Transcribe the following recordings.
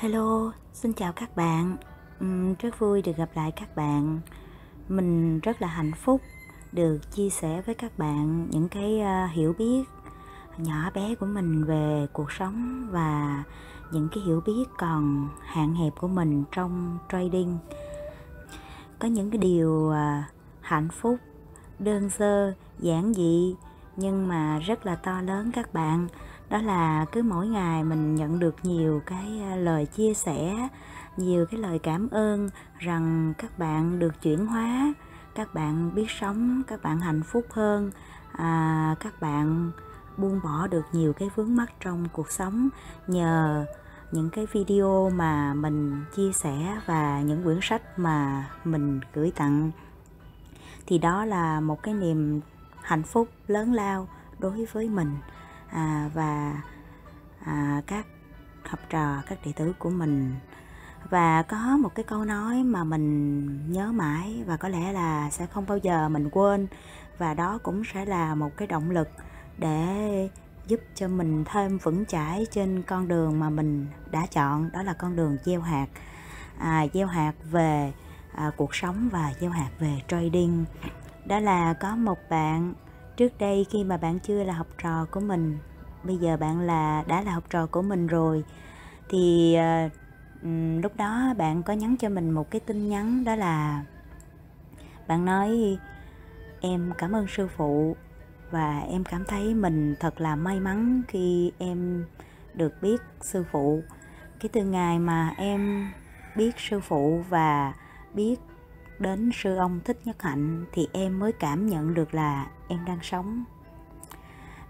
Hello, xin chào các bạn. Rất vui được gặp lại các bạn. Mình rất là hạnh phúc được chia sẻ với các bạn những cái ờ, hiểu biết nhỏ bé của mình về cuộc sống và những cái hiểu biết còn hạn hẹp của mình trong trading. Có những cái điều ờ, hạnh phúc đơn sơ, giản dị nhưng mà rất là to lớn các bạn đó là cứ mỗi ngày mình nhận được nhiều cái à, lời chia sẻ nhiều cái lời cảm ơn rằng các bạn được chuyển hóa các bạn biết sống các bạn hạnh phúc hơn à, các bạn buông bỏ được nhiều cái vướng mắc trong cuộc sống. Nhờ những cái video mà mình chia sẻ và những quyển sách mà mình gửi tặng thì đó là một cái niềm hạnh phúc lớn lao đối với mình à, và à, các học trò các đệ tử của mình. Và có một cái câu nói mà mình nhớ mãi và có lẽ là sẽ không bao giờ mình quên và đó cũng sẽ là một cái động lực để giúp cho mình thêm vững chãi trên con đường mà mình đã chọn đó là con đường gieo hạt. À, gieo hạt về à, cuộc sống và gieo hạt về trading. Đó là có một bạn trước đây khi mà bạn chưa là học trò của mình bây giờ bạn là đã là học trò của mình rồi thì uh, lúc đó bạn có nhắn cho mình một cái tin nhắn đó là bạn nói em cảm ơn sư phụ và em cảm thấy mình thật là may mắn khi em được biết sư phụ. Cái từ ngày mà em biết sư phụ và biết đến sư ông thích nhất hạnh thì em mới cảm nhận được là em đang sống.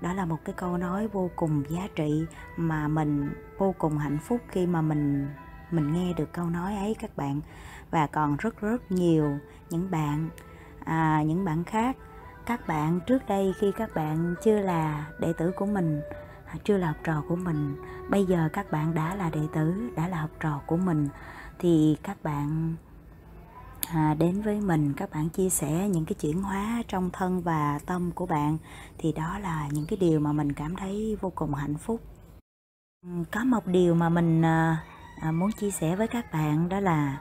Đó là một cái câu nói vô cùng giá trị mà mình vô cùng hạnh phúc khi mà mình mình nghe được câu nói ấy các bạn. Và còn rất rất nhiều những bạn à, những bạn khác. Các bạn trước đây khi các bạn chưa là đệ tử của mình à, chưa là học trò của mình bây giờ các bạn đã là đệ tử đã là học trò của mình thì các bạn à, đến với mình các bạn chia sẻ những cái chuyển hóa trong thân và tâm của bạn thì đó là những cái điều mà mình cảm thấy vô cùng hạnh phúc. Có một điều mà mình à, à, muốn chia sẻ với các bạn đó là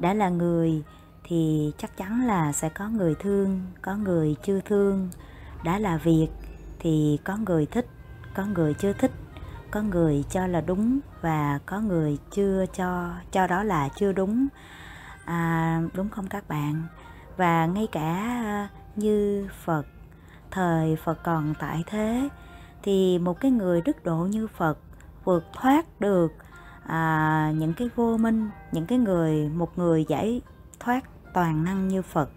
đã là người thì chắc chắn là sẽ có người thương có người chưa thương. Đã là việc thì có người thích có người chưa thích có người cho là đúng và có người chưa cho cho đó là chưa đúng à, đúng không các bạn? Và ngay cả à, như phật thời phật còn tại thế thì một cái người đức độ như phật vượt thoát được à, những cái vô minh những cái người một người giải thoát toàn năng như phật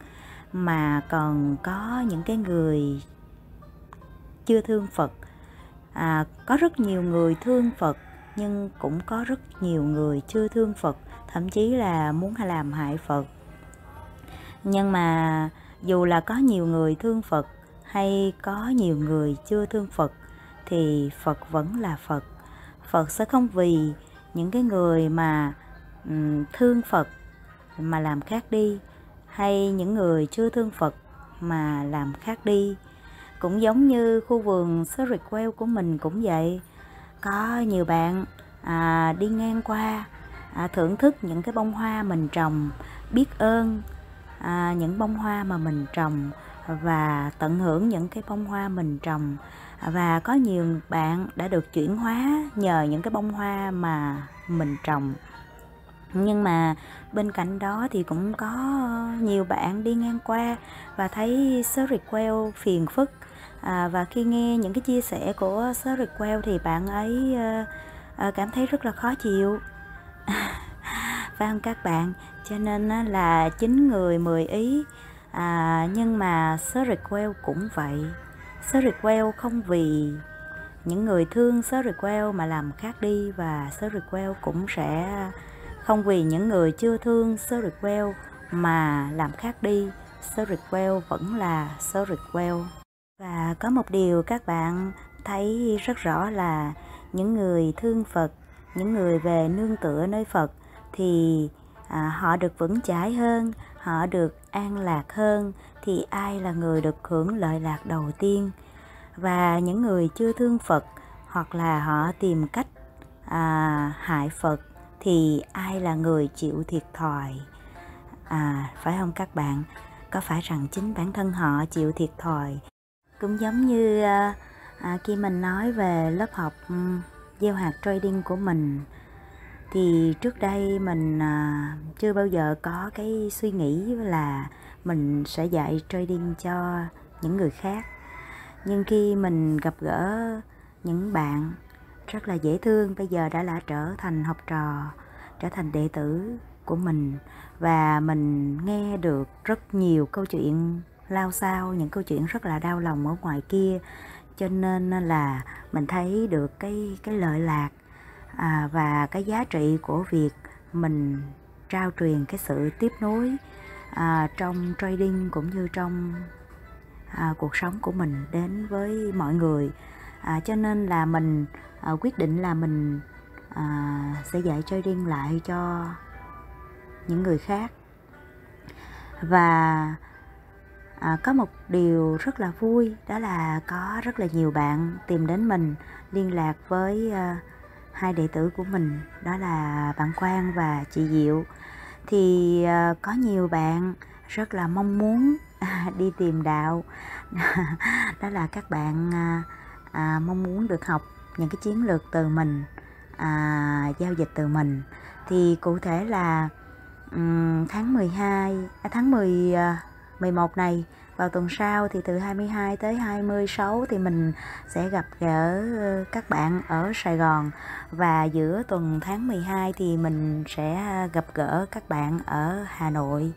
mà còn có những cái người chưa thương phật. À, có rất nhiều người thương phật nhưng cũng có rất nhiều người chưa thương phật thậm chí là muốn làm hại Phật. Nhưng mà dù là có nhiều người thương Phật hay có nhiều người chưa thương Phật thì Phật vẫn là Phật. Phật sẽ không vì những cái người mà thương Phật mà làm khác đi hay những người chưa thương Phật mà làm khác đi. Cũng giống như khu vườn Sriquel của mình cũng vậy. Có nhiều bạn à, đi ngang qua à, thưởng thức những cái bông hoa mình trồng biết ơn à, những bông hoa mà mình trồng và tận hưởng những cái bông hoa mình trồng. Và có nhiều bạn đã được chuyển hóa nhờ những cái bông hoa mà mình trồng. Nhưng mà bên cạnh đó thì cũng có nhiều bạn đi ngang qua và thấy Quell phiền phức. À, và khi nghe những cái chia sẻ của Quell thì bạn ấy à, cảm thấy rất là khó chịu. phải không các bạn? Cho nên là chín người 10 ý. À, nhưng mà Sriquel cũng vậy. Sriquel không vì những người thương Sriquel mà làm khác đi và Sriquel cũng sẽ không vì những người chưa thương Sriquel mà làm khác đi. Sriquel vẫn là Sriquel và có một điều các bạn thấy rất rõ là những người thương Phật những người về nương tựa nơi Phật thì à, họ được vững chãi hơn họ được an lạc hơn thì ai là người được hưởng lợi lạc đầu tiên? Và những người chưa thương phật hoặc là họ tìm cách à, hại phật thì ai là người chịu thiệt thòi? À phải không các bạn? Có phải rằng chính bản thân họ chịu thiệt thòi? Cũng giống như à, à, khi mình nói về lớp học gieo hạt trading của mình. Thì trước đây mình à, chưa bao giờ có cái suy nghĩ là mình sẽ dạy trading cho những người khác. Nhưng khi mình gặp gỡ những bạn rất là dễ thương, bây giờ đã là trở thành học trò, trở thành đệ tử của mình. Và mình nghe được rất nhiều câu chuyện lao sao những câu chuyện rất là đau lòng ở ngoài kia cho nên là mình thấy được cái cái lợi lạc à, và cái giá trị của việc mình trao truyền cái sự tiếp nối à, trong trading cũng như trong à, cuộc sống của mình đến với mọi người. À, cho nên là mình à, quyết định là mình à, sẽ dạy trading lại cho những người khác. Và à, có một điều rất là vui đó là có rất là nhiều bạn tìm đến mình liên lạc với à, hai đệ tử của mình đó là bạn Quang và chị Diệu. Thì à, có nhiều bạn rất là mong muốn à, đi tìm đạo. Đó là các bạn à, à, mong muốn được học những cái chiến lược từ mình à, giao dịch từ mình. Thì cụ thể là um, tháng 12 à, tháng 10 11 này vào tuần sau thì từ 22 tới 26 thì mình sẽ gặp gỡ ờ, các bạn ở Sài Gòn và giữa tuần tháng 12 thì mình sẽ ờ, gặp gỡ các bạn ở Hà Nội.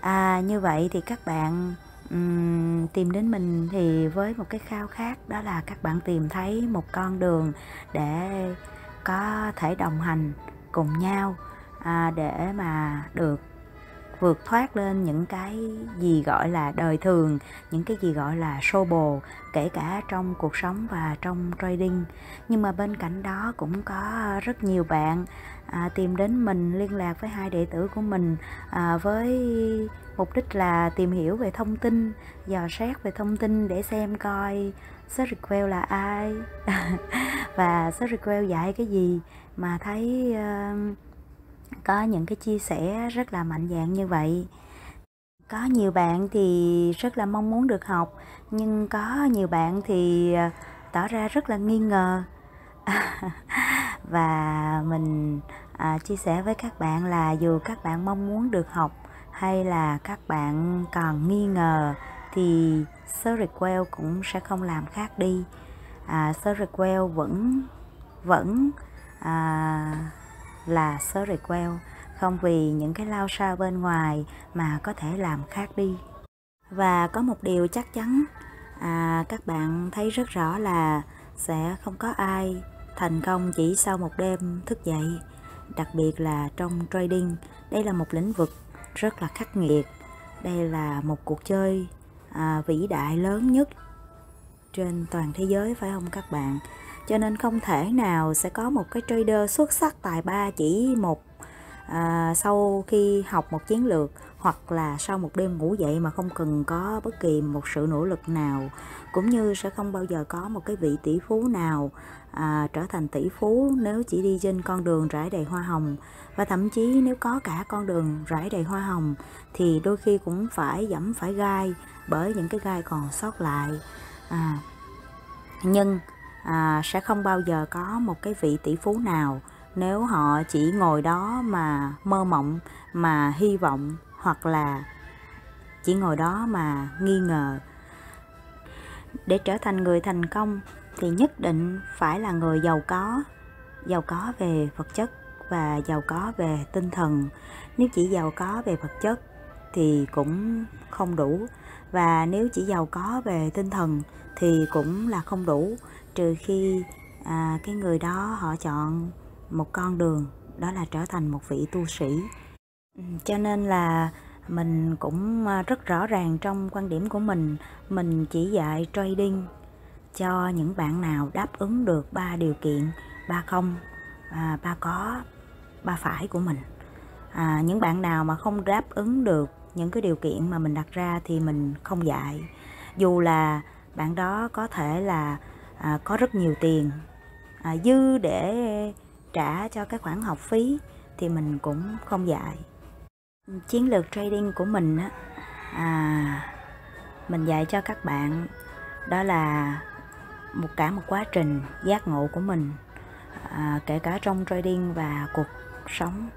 À, như vậy thì các bạn um, tìm đến mình thì với một cái khao khát đó là các bạn tìm thấy một con đường để có thể đồng hành cùng nhau à, để mà được vượt thoát lên những cái gì gọi là đời thường những cái gì gọi là xô bồ kể cả trong cuộc sống và trong trading. Nhưng mà bên cạnh đó cũng có rất nhiều bạn à, tìm đến mình liên lạc với hai đệ tử của mình à, với mục đích là tìm hiểu về thông tin dò xét về thông tin để xem coi Seriquel là ai và Seriquel dạy cái gì mà thấy uh, có những cái chia sẻ rất là mạnh dạn như vậy. Có nhiều bạn thì rất là mong muốn được học nhưng có nhiều bạn thì à, tỏ ra rất là nghi ngờ. Và mình à, chia sẻ với các bạn là dù các bạn mong muốn được học hay là các bạn còn nghi ngờ thì Searchwell cũng sẽ không làm khác đi. À, Searchwell vẫn vẫn à, là Searchwell không vì những cái lao sao bên ngoài mà có thể làm khác đi. Và có một điều chắc chắn à, các bạn thấy rất rõ là sẽ không có ai thành công chỉ sau một đêm thức dậy đặc biệt là trong trading. Đây là một lĩnh vực rất là khắc nghiệt. Đây là một cuộc chơi à, vĩ đại lớn nhất trên toàn thế giới phải không các bạn? Cho nên không thể nào sẽ có một cái trader xuất sắc tài ba chỉ một à, sau khi học một chiến lược hoặc là sau một đêm ngủ dậy mà không cần có bất kỳ một sự nỗ lực nào. Cũng như sẽ không bao giờ có một cái vị tỷ phú nào à, trở thành tỷ phú nếu chỉ đi trên con đường rải đầy hoa hồng. Và thậm chí nếu có cả con đường rải đầy hoa hồng thì đôi khi cũng phải dẫm phải gai bởi những cái gai còn sót lại. À, nhưng à, sẽ không bao giờ có một cái vị tỷ phú nào nếu họ chỉ ngồi đó mà mơ mộng mà hy vọng hoặc là chỉ ngồi đó mà nghi ngờ. Để trở thành người thành công thì nhất định phải là người giàu có giàu có về vật chất và giàu có về tinh thần. Nếu chỉ giàu có về vật chất thì cũng không đủ và nếu chỉ giàu có về tinh thần thì cũng là không đủ trừ khi à, cái người đó họ chọn một con đường đó là trở thành một vị tu sĩ. Ừ, cho nên là mình cũng à, rất rõ ràng trong quan điểm của mình mình chỉ dạy trading cho những bạn nào đáp ứng được ba điều kiện ba không à, ba có ba phải của mình. À, những bạn nào mà không đáp ứng được những cái điều kiện mà mình đặt ra thì mình không dạy. Dù là bạn đó có thể là à, có rất nhiều tiền. À, dư để trả cho cái khoản học phí thì mình cũng không dạy. Chiến lược trading của mình á à, mình dạy cho các bạn đó là một cả một quá trình giác ngộ của mình à, kể cả trong trading và cuộc sống.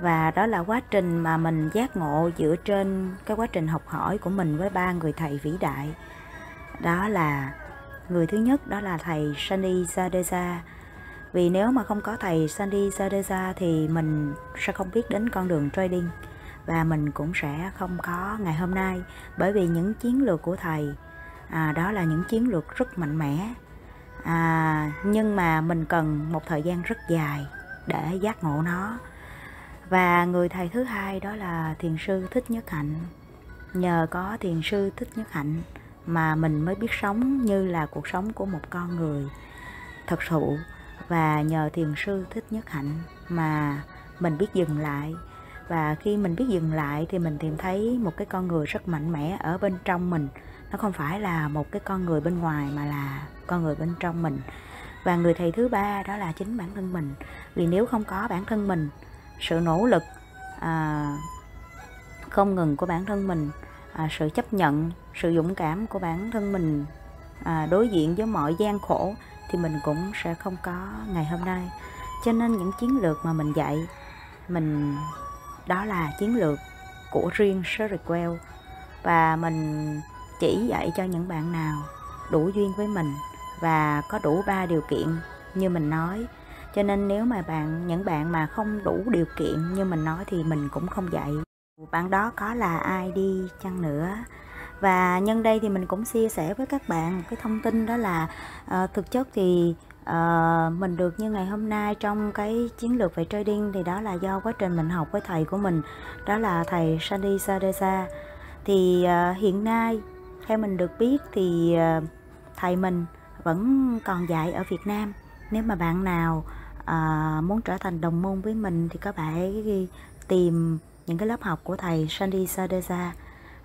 Và đó là quá trình mà mình giác ngộ dựa trên cái quá trình học hỏi của mình với ba người thầy vĩ đại. Đó là người thứ nhất đó là thầy Sandy Sadeza vì nếu mà không có thầy Sandy Sadeza thì mình sẽ không biết đến con đường trading và mình cũng sẽ không có ngày hôm nay bởi vì những chiến lược của thầy à, đó là những chiến lược rất mạnh mẽ. À, nhưng mà mình cần một thời gian rất dài để giác ngộ nó. Và người thầy thứ hai đó là thiền sư thích nhất hạnh. Nhờ có thiền sư thích nhất hạnh mà mình mới biết sống như là cuộc sống của một con người thật sự. Và nhờ thiền sư thích nhất hạnh mà mình biết dừng lại. Và khi mình biết dừng lại thì mình tìm thấy một cái con người rất mạnh mẽ ở bên trong mình. Nó không phải là một cái con người bên ngoài mà là con người bên trong mình. Và người thầy thứ ba đó là chính bản thân mình. Vì nếu không có bản thân mình sự nỗ lực à, không ngừng của bản thân mình à, sự chấp nhận sự dũng cảm của bản thân mình à, đối diện với mọi gian khổ thì mình cũng sẽ không có ngày hôm nay. Cho nên những chiến lược mà mình dạy mình đó là chiến lược của riêng Sherry và mình chỉ dạy cho những bạn nào đủ duyên với mình và có đủ ba điều kiện như mình nói. Cho nên nếu mà bạn những bạn mà không đủ điều kiện như mình nói thì mình cũng không dạy bạn đó có là ai đi chăng nữa. Và nhân đây thì mình cũng chia sẻ với các bạn một cái thông tin đó là uh, thực chất thì uh, mình được như ngày hôm nay trong cái chiến lược về trading thì đó là do quá trình mình học với thầy của mình đó là thầy Sandy Sadeza thì uh, hiện nay theo mình được biết thì uh, thầy mình vẫn còn dạy ở Việt Nam. Nếu mà bạn nào uh, muốn trở thành đồng môn với mình thì các bạn tìm những cái lớp học của thầy Sandy Sadesa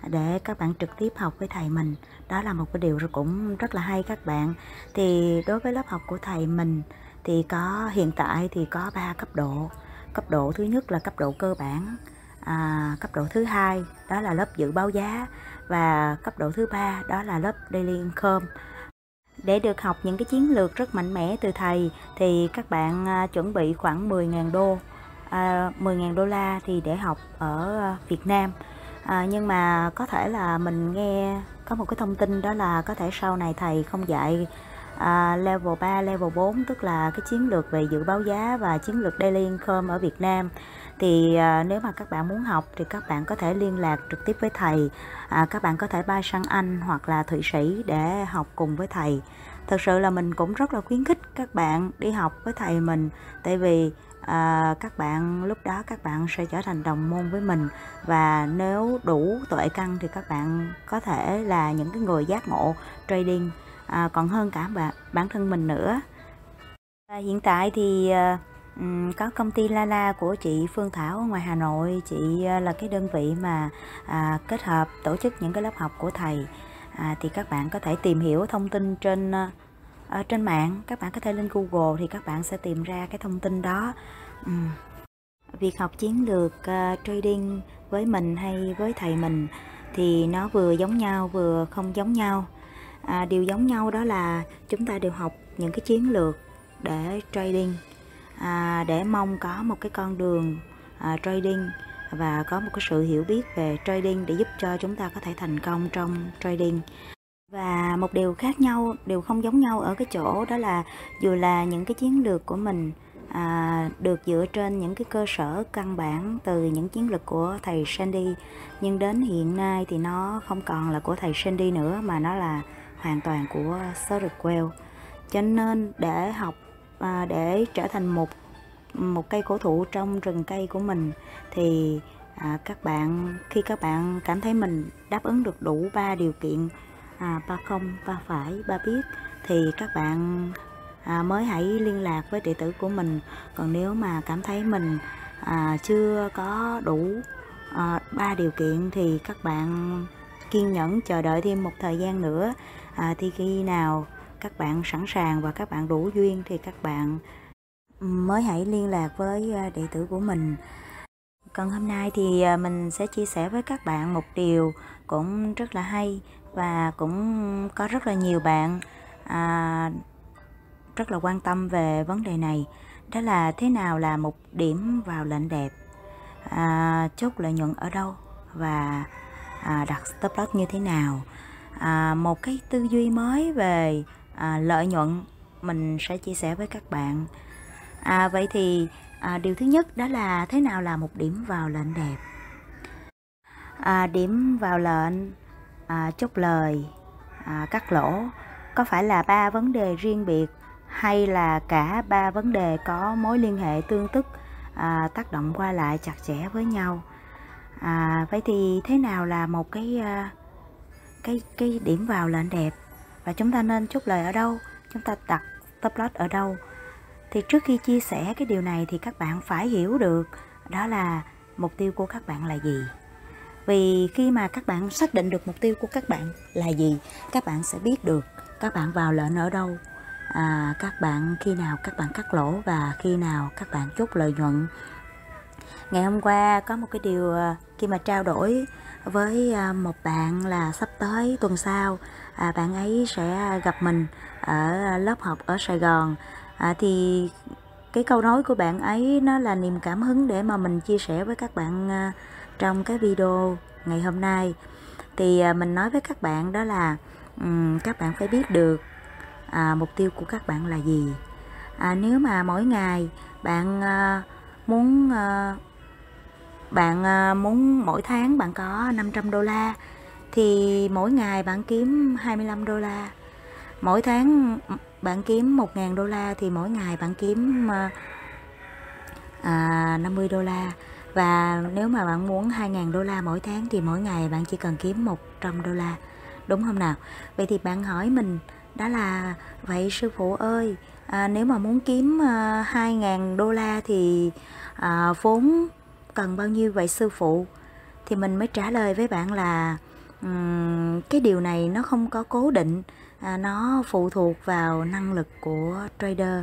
để các bạn trực tiếp học với thầy mình. Đó là một cái điều cũng rất là hay các bạn. Thì đối với lớp học của thầy mình thì có hiện tại thì có 3 cấp độ. Cấp độ thứ nhất là cấp độ cơ bản à, cấp độ thứ hai đó là lớp dự báo giá và cấp độ thứ ba đó là lớp daily income. Để được học những cái chiến lược rất mạnh mẽ từ thầy thì các bạn à, chuẩn bị khoảng 10.000 đô à, 10.000 đô la thì để học ở à, Việt Nam. À, nhưng mà có thể là mình nghe có một cái thông tin đó là có thể sau này thầy không dạy à, level 3, level 4 tức là cái chiến lược về dự báo giá và chiến lược daily income ở Việt Nam. Thì à, nếu mà các bạn muốn học thì các bạn có thể liên lạc trực tiếp với thầy. À, các bạn có thể bay sang Anh hoặc là Thụy Sĩ để học cùng với thầy. Thật sự là mình cũng rất là khuyến khích các bạn đi học với thầy mình. Tại vì à, các bạn lúc đó các bạn sẽ trở thành đồng môn với mình. Và nếu đủ tuệ căn thì các bạn có thể là những cái người giác ngộ trading. À, còn hơn cả bạn bản thân mình nữa. À, hiện tại thì à, có công ty Lala của chị Phương Thảo ở ngoài Hà Nội. Chị à, là cái đơn vị mà à, kết hợp tổ chức những cái lớp học của thầy. À, thì các bạn có thể tìm hiểu thông tin trên à, ở trên mạng các bạn có thể lên Google thì các bạn sẽ tìm ra cái thông tin đó. Ừ. việc học chiến lược uh, trading với mình hay với thầy mình thì nó vừa giống nhau vừa không giống nhau. À, điều giống nhau đó là chúng ta đều học những cái chiến lược để trading. À, để mong có một cái con đường à, trading và có một cái sự hiểu biết về trading để giúp cho chúng ta có thể thành công trong trading và một điều khác nhau điều không giống nhau ở cái chỗ đó là dù là những cái chiến lược của mình à, được dựa trên những cái cơ sở căn bản từ những chiến lược của thầy Sandy. Nhưng đến hiện nay thì nó không còn là của thầy Sandy nữa mà nó là hoàn toàn của Well cho nên để học à, để trở thành một một cây cổ thụ trong rừng cây của mình thì à, các bạn khi các bạn cảm thấy mình đáp ứng được đủ ba điều kiện à, ba không ba phải ba biết. Thì các bạn à, mới hãy liên lạc với đệ tử của mình. Còn nếu mà cảm thấy mình à, chưa có đủ à, ba điều kiện thì các bạn kiên nhẫn chờ đợi thêm một thời gian nữa. À, thì khi nào các bạn sẵn sàng và các bạn đủ duyên thì các bạn mới hãy liên lạc với à, đệ tử của mình. Còn hôm nay thì à, mình sẽ chia sẻ với các bạn một điều cũng rất là hay và cũng có rất là nhiều bạn à, rất là quan tâm về vấn đề này. Đó là thế nào là một điểm vào lệnh đẹp? À, chốt lợi nhuận ở đâu? Và à, đặt stop loss như thế nào? À, một cái tư duy mới về à, lợi nhuận mình sẽ chia sẻ với các bạn. À, vậy thì à, điều thứ nhất đó là thế nào là một điểm vào lệnh đẹp? À, điểm vào lệnh à, chốt lời. À, cắt lỗ. Có phải là ba vấn đề riêng biệt hay là cả ba vấn đề có mối liên hệ tương tức à, tác động qua lại chặt chẽ với nhau? À, vậy thì thế nào là một cái à, cái cái điểm vào lệnh đẹp? Và chúng ta nên chốt lời ở đâu? Chúng ta đặt top loss ở đâu? Thì trước khi chia sẻ cái điều này thì các bạn phải hiểu được đó là mục tiêu của các bạn là gì vì khi mà các bạn xác định được mục tiêu của các bạn là gì các bạn sẽ biết được các bạn vào lệnh ở đâu. À, các bạn khi nào các bạn cắt lỗ và khi nào các bạn chốt lợi nhuận. Ngày hôm qua có một cái điều à, khi mà trao đổi với à, một bạn là sắp tới tuần sau à, bạn ấy sẽ gặp mình ở lớp học ở Sài Gòn. À, thì cái câu nói của bạn ấy nó là niềm cảm hứng để mà mình chia sẻ với các bạn à, trong cái video ngày hôm nay. Thì à, mình nói với các bạn đó là um, các bạn phải biết được à, mục tiêu của các bạn là gì. À, nếu mà mỗi ngày bạn à, muốn à, bạn à, muốn mỗi tháng bạn có 500 đô la thì mỗi ngày bạn kiếm 25 đô la. Mỗi tháng bạn kiếm 1.000 đô la thì mỗi ngày bạn kiếm à, à 50 đô la và nếu mà bạn muốn 2.000 đô la mỗi tháng thì mỗi ngày bạn chỉ cần kiếm 100 đô la. Đúng không nào? Vậy thì bạn hỏi mình đó là vậy sư phụ ơi à, nếu mà muốn kiếm à, 2.000 đô la thì à, vốn cần bao nhiêu vậy sư phụ? Thì mình mới trả lời với bạn là um, cái điều này nó không có cố định à, nó phụ thuộc vào năng lực của trader.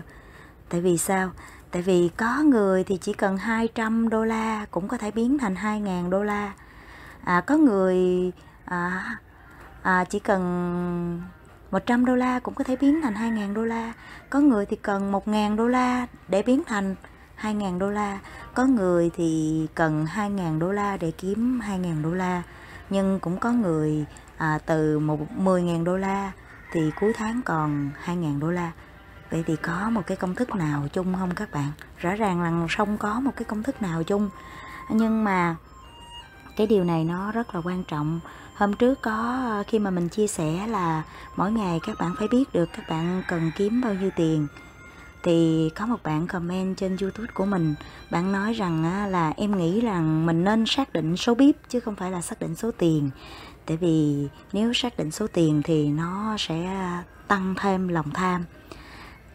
Tại vì sao? Tại vì có người thì chỉ cần 200 đô la cũng có thể biến thành 2.000 đô la. À, có người à, à, chỉ cần 100 đô la cũng có thể biến thành 2.000 đô la. Có người thì cần 1.000 đô la để biến thành 2.000 đô la. Có người thì cần 2.000 đô la để kiếm 2.000 đô la. Nhưng cũng có người à, từ 10.000 đô la thì cuối tháng còn 2.000 đô la vậy thì có một cái công thức nào chung không các bạn? Rõ ràng là không có một cái công thức nào chung. Nhưng mà cái điều này nó rất là quan trọng. Hôm trước có, khi mà mình chia sẻ là mỗi ngày các bạn phải biết được các bạn cần kiếm bao nhiêu tiền, thì có một bạn comment trên youtube của mình, bạn nói rằng là em nghĩ rằng mình nên xác định số bếp chứ không phải là xác định số tiền. Tại vì nếu xác định số tiền thì nó sẽ tăng thêm lòng tham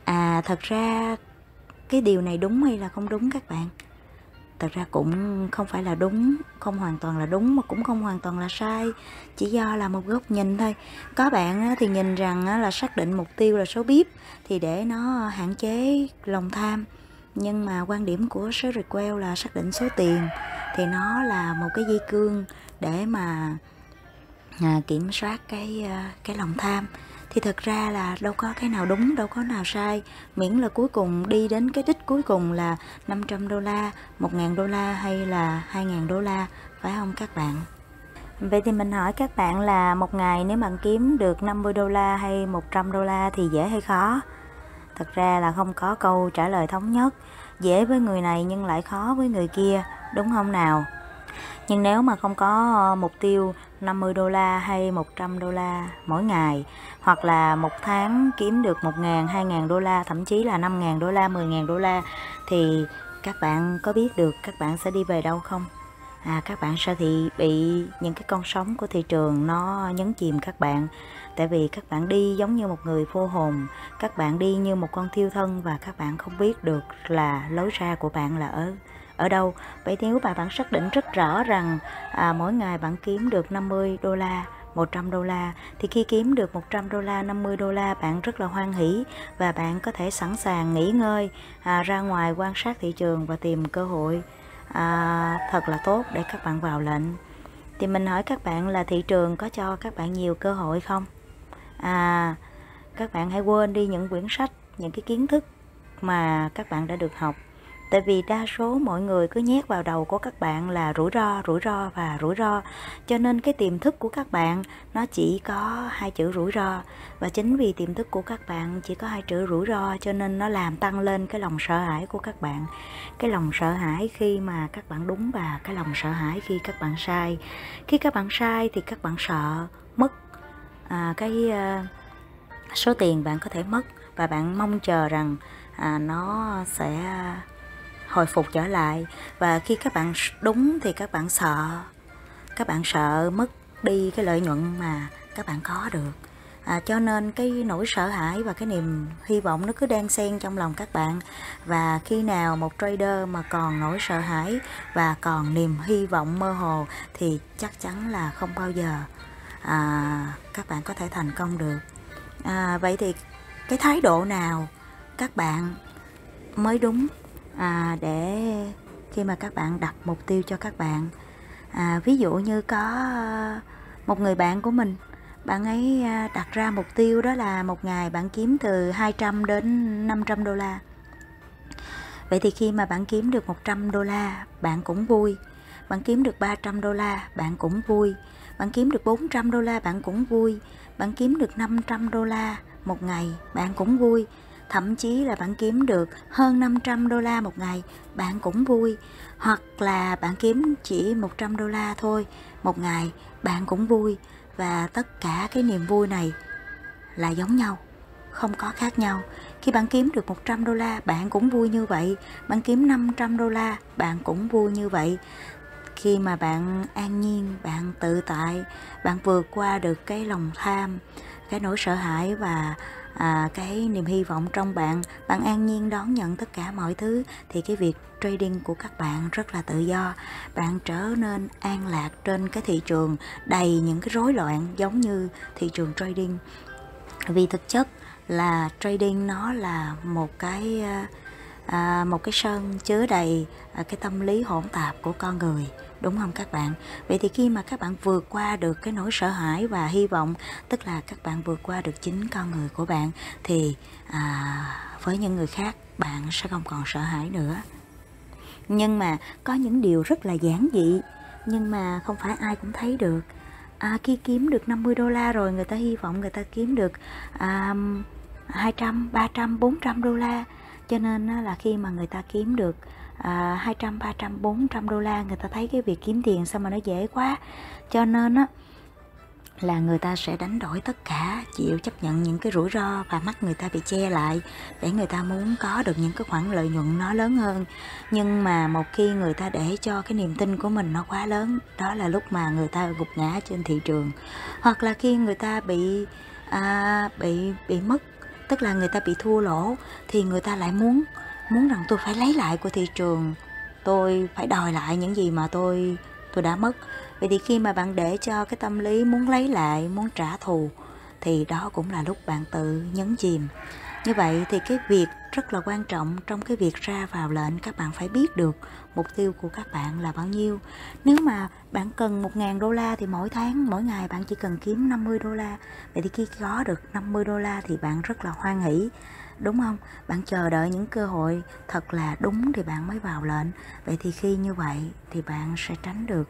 à thật ra cái điều này đúng hay là không đúng các bạn? Thật ra cũng không phải là đúng, không hoàn toàn là đúng mà cũng không hoàn toàn là sai. Chỉ do là một góc nhìn thôi. Có bạn thì nhìn rằng là xác định mục tiêu là số bếp thì để nó hạn chế lòng tham. Nhưng mà quan điểm của Sherry Quell là xác định số tiền thì nó là một cái dây cương để mà à, kiểm soát cái à, cái lòng tham thì thật ra là đâu có cái nào đúng, đâu có nào sai miễn là cuối cùng đi đến cái đích cuối cùng là 500 đô la 1.000 đô la hay là 2.000 đô la, phải không các bạn Vậy thì mình hỏi các bạn là một ngày nếu bạn kiếm được 50 đô la hay 100 đô la thì dễ hay khó? Thật ra là không có câu trả lời thống nhất Dễ với người này nhưng lại khó với người kia, Đúng không nào? Nhưng nếu mà không có ờ, mục tiêu 50 đô la hay 100 đô la mỗi ngày hoặc là một tháng kiếm được 1.000, 2.000 đô la thậm chí là 5.000 đô la, 10.000 đô la thì các bạn có biết được các bạn sẽ đi về đâu không? À, các bạn sẽ thì bị những cái con sóng của thị trường nó nhấn chìm các bạn tại vì các bạn đi giống như một người vô hồn các bạn đi như một con thiêu thân và các bạn không biết được là lối ra của bạn là ở ở đâu. Vậy nếu mà bạn xác định rất rõ rằng à, mỗi ngày bạn kiếm được 50 đô la 100 đô la. Thì khi kiếm được 100 đô la 50 đô la bạn rất là hoan hỷ và bạn có thể sẵn sàng nghỉ ngơi à, ra ngoài quan sát thị trường và tìm cơ hội à, thật là tốt để các bạn vào lệnh. Thì mình hỏi các bạn là thị trường có cho các bạn nhiều cơ hội không? À các bạn hãy quên đi những quyển sách những cái kiến thức mà các bạn đã được học tại vì đa số mọi người cứ nhét vào đầu của các bạn là rủi ro rủi ro và rủi ro. Cho nên cái tiềm thức của các bạn nó chỉ có hai chữ rủi ro. Và chính vì tiềm thức của các bạn chỉ có hai chữ rủi ro cho nên nó làm tăng lên cái lòng sợ hãi của các bạn. Cái lòng sợ hãi khi mà các bạn đúng và cái lòng sợ hãi khi các bạn sai. Khi các bạn sai thì các bạn sợ mất à, cái uh, số tiền bạn có thể mất. Và bạn mong chờ rằng à, nó sẽ hồi phục trở lại. Và khi các bạn đúng thì các bạn sợ các bạn sợ mất đi cái lợi nhuận mà các bạn có được. À, cho nên cái nỗi sợ hãi và cái niềm hy vọng nó cứ đang xen trong lòng các bạn. Và khi nào một trader mà còn nỗi sợ hãi và còn niềm hy vọng mơ hồ thì chắc chắn là không bao giờ à, các bạn có thể thành công được. À, vậy thì cái thái độ nào các bạn mới đúng? À, để khi mà các bạn đặt mục tiêu cho các bạn à, ví dụ như có ờ, một người bạn của mình bạn ấy ờ, đặt ra mục tiêu đó là một ngày bạn kiếm từ 200 đến 500 đô la Vậy thì khi mà bạn kiếm được 100 đô la, bạn cũng vui. Bạn kiếm được 300 đô la, bạn cũng vui. Bạn kiếm được 400 đô la, bạn cũng vui. Bạn kiếm được 500 đô la một ngày, bạn cũng vui thậm chí là bạn kiếm được hơn 500 đô la một ngày, bạn cũng vui. Hoặc là bạn kiếm chỉ 100 đô la thôi một ngày, bạn cũng vui. Và tất cả cái niềm vui này là giống nhau, không có khác nhau. Khi bạn kiếm được 100 đô la, bạn cũng vui như vậy. Bạn kiếm 500 đô la, bạn cũng vui như vậy. Khi mà bạn an nhiên, bạn tự tại, bạn vượt qua được cái lòng tham, cái nỗi sợ hãi và à, cái niềm hy vọng trong bạn bạn an nhiên đón nhận tất cả mọi thứ thì cái việc trading của các bạn rất là tự do. Bạn trở nên an lạc trên cái thị trường đầy những cái rối loạn giống như thị trường trading. Vì thực chất là trading nó là một cái à, à một cái sân chứa đầy à, cái tâm lý hỗn tạp của con người đúng không các bạn? Vậy thì khi mà các bạn vượt qua được cái nỗi sợ hãi và hy vọng tức là các bạn vượt qua được chính con người của bạn thì à, với những người khác bạn sẽ không còn sợ hãi nữa. Nhưng mà có những điều rất là giản dị nhưng mà không phải ai cũng thấy được. À, khi kiếm được 50 đô la rồi người ta hy vọng người ta kiếm được à, 200, 300, 400 đô la. Cho nên là khi mà người ta kiếm được à, 200, 300, 400 đô la người ta thấy cái việc kiếm tiền sao mà nó dễ quá. Cho nên á là người ta sẽ đánh đổi tất cả chịu chấp nhận những cái rủi ro và mắt người ta bị che lại để người ta muốn có được những cái khoản lợi nhuận nó lớn hơn. Nhưng mà một khi người ta để cho cái niềm tin của mình nó quá lớn đó là lúc mà người ta gục ngã trên thị trường. Hoặc là khi người ta bị à, bị bị mất tức là người ta bị thua lỗ thì người ta lại muốn muốn rằng tôi phải lấy lại của thị trường, tôi phải đòi lại những gì mà tôi tôi đã mất. Vậy thì khi mà bạn để cho cái tâm lý muốn lấy lại, muốn trả thù, thì đó cũng là lúc bạn tự nhấn chìm. Như vậy thì cái việc rất là quan trọng trong cái việc ra vào lệnh, các bạn phải biết được mục tiêu của các bạn là bao nhiêu. Nếu mà bạn cần 1.000 đô la thì mỗi tháng, mỗi ngày bạn chỉ cần kiếm 50 đô la. Vậy thì khi có được 50 đô la thì bạn rất là hoan hỷ đúng không? Bạn chờ đợi những cơ hội thật là đúng thì bạn mới vào lệnh. Vậy thì khi như vậy thì bạn sẽ tránh được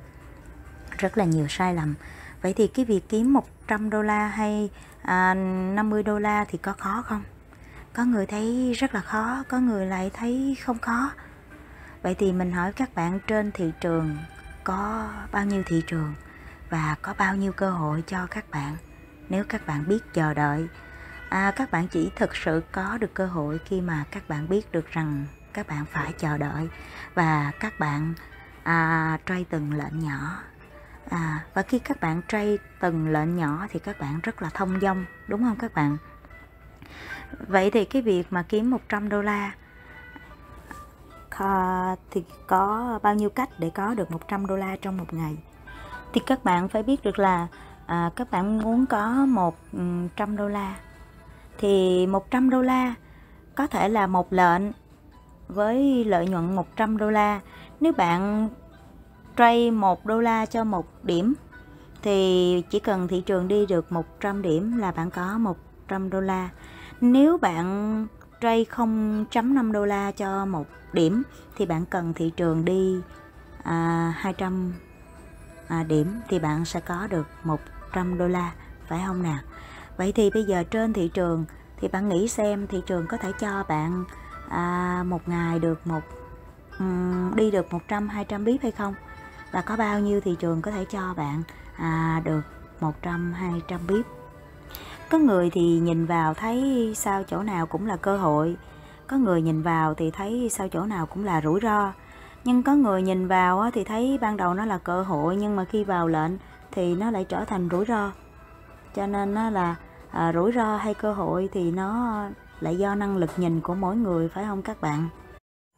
rất là nhiều sai lầm. Vậy thì cái việc kiếm 100 đô la hay à, 50 đô la thì có khó không? Có người thấy rất là khó có người lại thấy không khó. Vậy thì mình hỏi các bạn trên thị trường có bao nhiêu thị trường và có bao nhiêu cơ hội cho các bạn? Nếu các bạn biết chờ đợi à, các bạn chỉ thực sự có được cơ hội khi mà các bạn biết được rằng các bạn phải chờ đợi và các bạn à, trade từng lệnh nhỏ. À, và khi các bạn trai từng lệnh nhỏ thì các bạn rất là thông dong đúng không các bạn? Vậy thì cái việc mà kiếm 100 đô la thì có bao nhiêu cách để có được 100 đô la trong một ngày? Thì các bạn phải biết được là à, các bạn muốn có 100 đô la thì 100 đô la có thể là một lệnh với lợi nhuận 100 đô la. Nếu bạn trade 1 đô la cho một điểm thì chỉ cần thị trường đi được 100 điểm là bạn có 100 đô la. Nếu bạn trade 0.5 đô la cho một điểm thì bạn cần thị trường đi à, 200 à, điểm thì bạn sẽ có được 100 đô la. Phải không nào? Vậy thì bây giờ trên thị trường thì bạn nghĩ xem thị trường có thể cho bạn à, một ngày được một um, đi được 100 200 bíp hay không? Và có bao nhiêu thị trường có thể cho bạn à, được 100 200 bíp? Có người thì nhìn vào thấy sao chỗ nào cũng là cơ hội có người nhìn vào thì thấy sao chỗ nào cũng là rủi ro. Nhưng có người nhìn vào thì thấy ban đầu nó là cơ hội nhưng mà khi vào lệnh thì nó lại trở thành rủi ro. Cho nên nó là à, rủi ro hay cơ hội thì nó lại do năng lực nhìn của mỗi người phải không các bạn?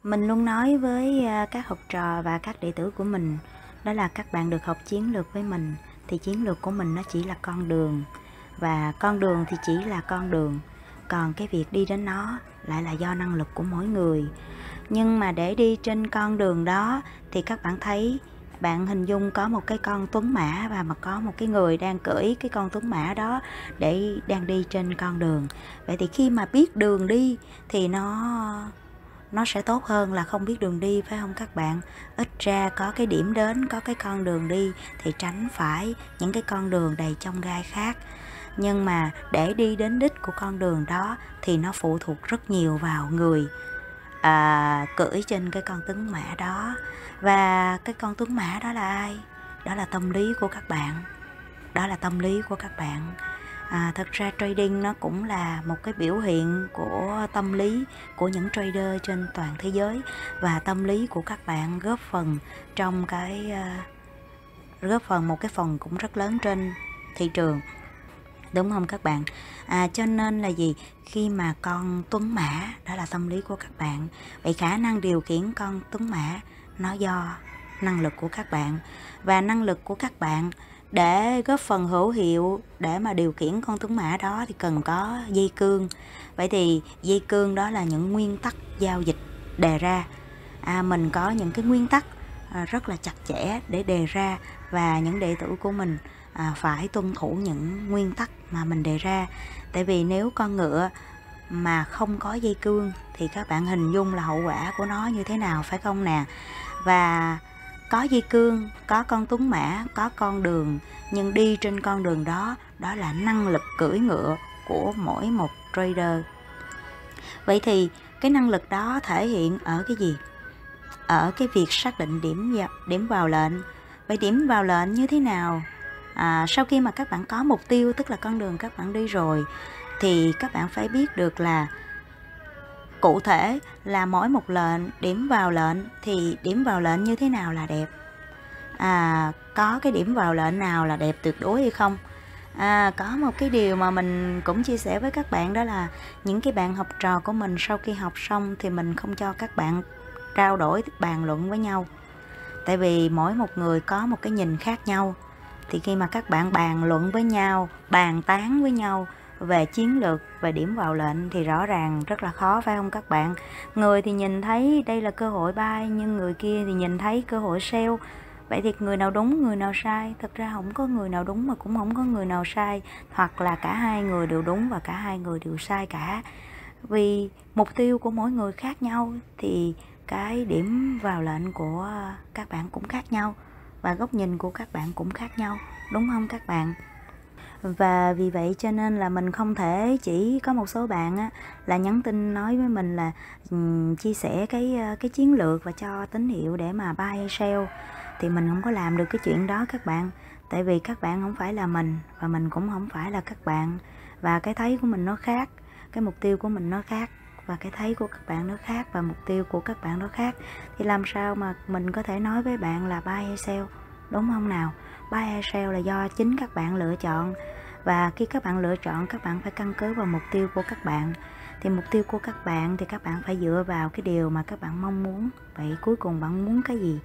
Mình luôn nói với à, các học trò và các đệ tử của mình đó là các bạn được học chiến lược với mình thì chiến lược của mình nó chỉ là con đường và con đường thì chỉ là con đường còn cái việc đi đến nó lại là do năng lực của mỗi người. Nhưng mà để đi trên con đường đó thì các bạn thấy bạn hình dung có một cái con tuấn mã và mà có một cái người đang cưỡi cái con tuấn mã đó để đang đi trên con đường. Vậy thì khi mà biết đường đi thì nó nó sẽ tốt hơn là không biết đường đi, phải không các bạn? Ít ra có cái điểm đến, có cái con đường đi thì tránh phải những cái con đường đầy trong gai khác. Nhưng mà để đi đến đích của con đường đó thì nó phụ thuộc rất nhiều vào người à, cưỡi trên cái con tướng mã đó. Và cái con tướng mã đó là ai? Đó là tâm lý của các bạn. Đó là tâm lý của các bạn. À, thật ra trading nó cũng là một cái biểu hiện của tâm lý của những trader trên toàn thế giới. Và tâm lý của các bạn góp phần trong cái uh, góp phần một cái phần cũng rất lớn trên thị trường đúng không các bạn? À, cho nên là gì? Khi mà con tuấn mã đó là tâm lý của các bạn vậy khả năng điều khiển con tuấn mã nó do năng lực của các bạn. Và năng lực của các bạn để góp phần hữu hiệu để mà điều khiển con tuấn mã đó thì cần có dây cương. Vậy thì dây cương đó là những nguyên tắc giao dịch đề ra. À, mình có những cái nguyên tắc à, rất là chặt chẽ để đề ra và những đệ tử của mình à, phải tuân thủ những nguyên tắc mà mình đề ra. Tại vì nếu con ngựa mà không có dây cương thì các bạn hình dung là hậu quả của nó như thế nào phải không nè? Và có dây cương có con tuấn mã có con đường nhưng đi trên con đường đó đó là năng lực cưỡi ngựa của mỗi một trader. Vậy thì cái năng lực đó thể hiện ở cái gì? Ở cái việc xác định điểm điểm vào lệnh. Vậy điểm vào lệnh như thế nào? À, sau khi mà các bạn có mục tiêu tức là con đường các bạn đi rồi thì các bạn phải biết được là cụ thể là mỗi một lệnh điểm vào lệnh thì điểm vào lệnh như thế nào là đẹp. À có cái điểm vào lệnh nào là đẹp tuyệt đối hay không? À có một cái điều mà mình cũng chia sẻ với các bạn đó là những cái bạn học trò của mình sau khi học xong thì mình không cho các bạn trao đổi bàn luận với nhau. Tại vì mỗi một người có một cái nhìn khác nhau thì khi mà các bạn bàn luận với nhau, bàn tán với nhau về chiến lược, về điểm vào lệnh thì rõ ràng rất là khó, phải không các bạn? Người thì nhìn thấy đây là cơ hội buy nhưng người kia thì nhìn thấy cơ hội sell vậy thì người nào đúng, người nào sai? Thật ra không có người nào đúng mà cũng không có người nào sai. Hoặc là cả hai người đều đúng và cả hai người đều sai cả. Vì mục tiêu của mỗi người khác nhau thì cái điểm vào lệnh của các bạn cũng khác nhau và góc nhìn của các bạn cũng khác nhau đúng không các bạn? Và vì vậy cho nên là mình không thể chỉ có một số bạn á, là nhắn tin nói với mình là um, chia sẻ cái ờ, cái chiến lược và cho tín hiệu để mà buy hay sell. Thì mình không có làm được cái chuyện đó các bạn tại vì các bạn không phải là mình và mình cũng không phải là các bạn. Và cái thấy của mình nó khác cái mục tiêu của mình nó khác và cái thấy của các bạn nó khác và mục tiêu của các bạn nó khác, thì làm sao mà mình có thể nói với bạn là buy hay sell, đúng không nào? Buy hay sell là do chính các bạn lựa chọn, và khi các bạn lựa chọn, các bạn phải căn cứ vào mục tiêu của các bạn. Thì mục tiêu của các bạn thì các bạn phải dựa vào cái điều mà các bạn mong muốn. Vậy cuối cùng bạn muốn cái gì?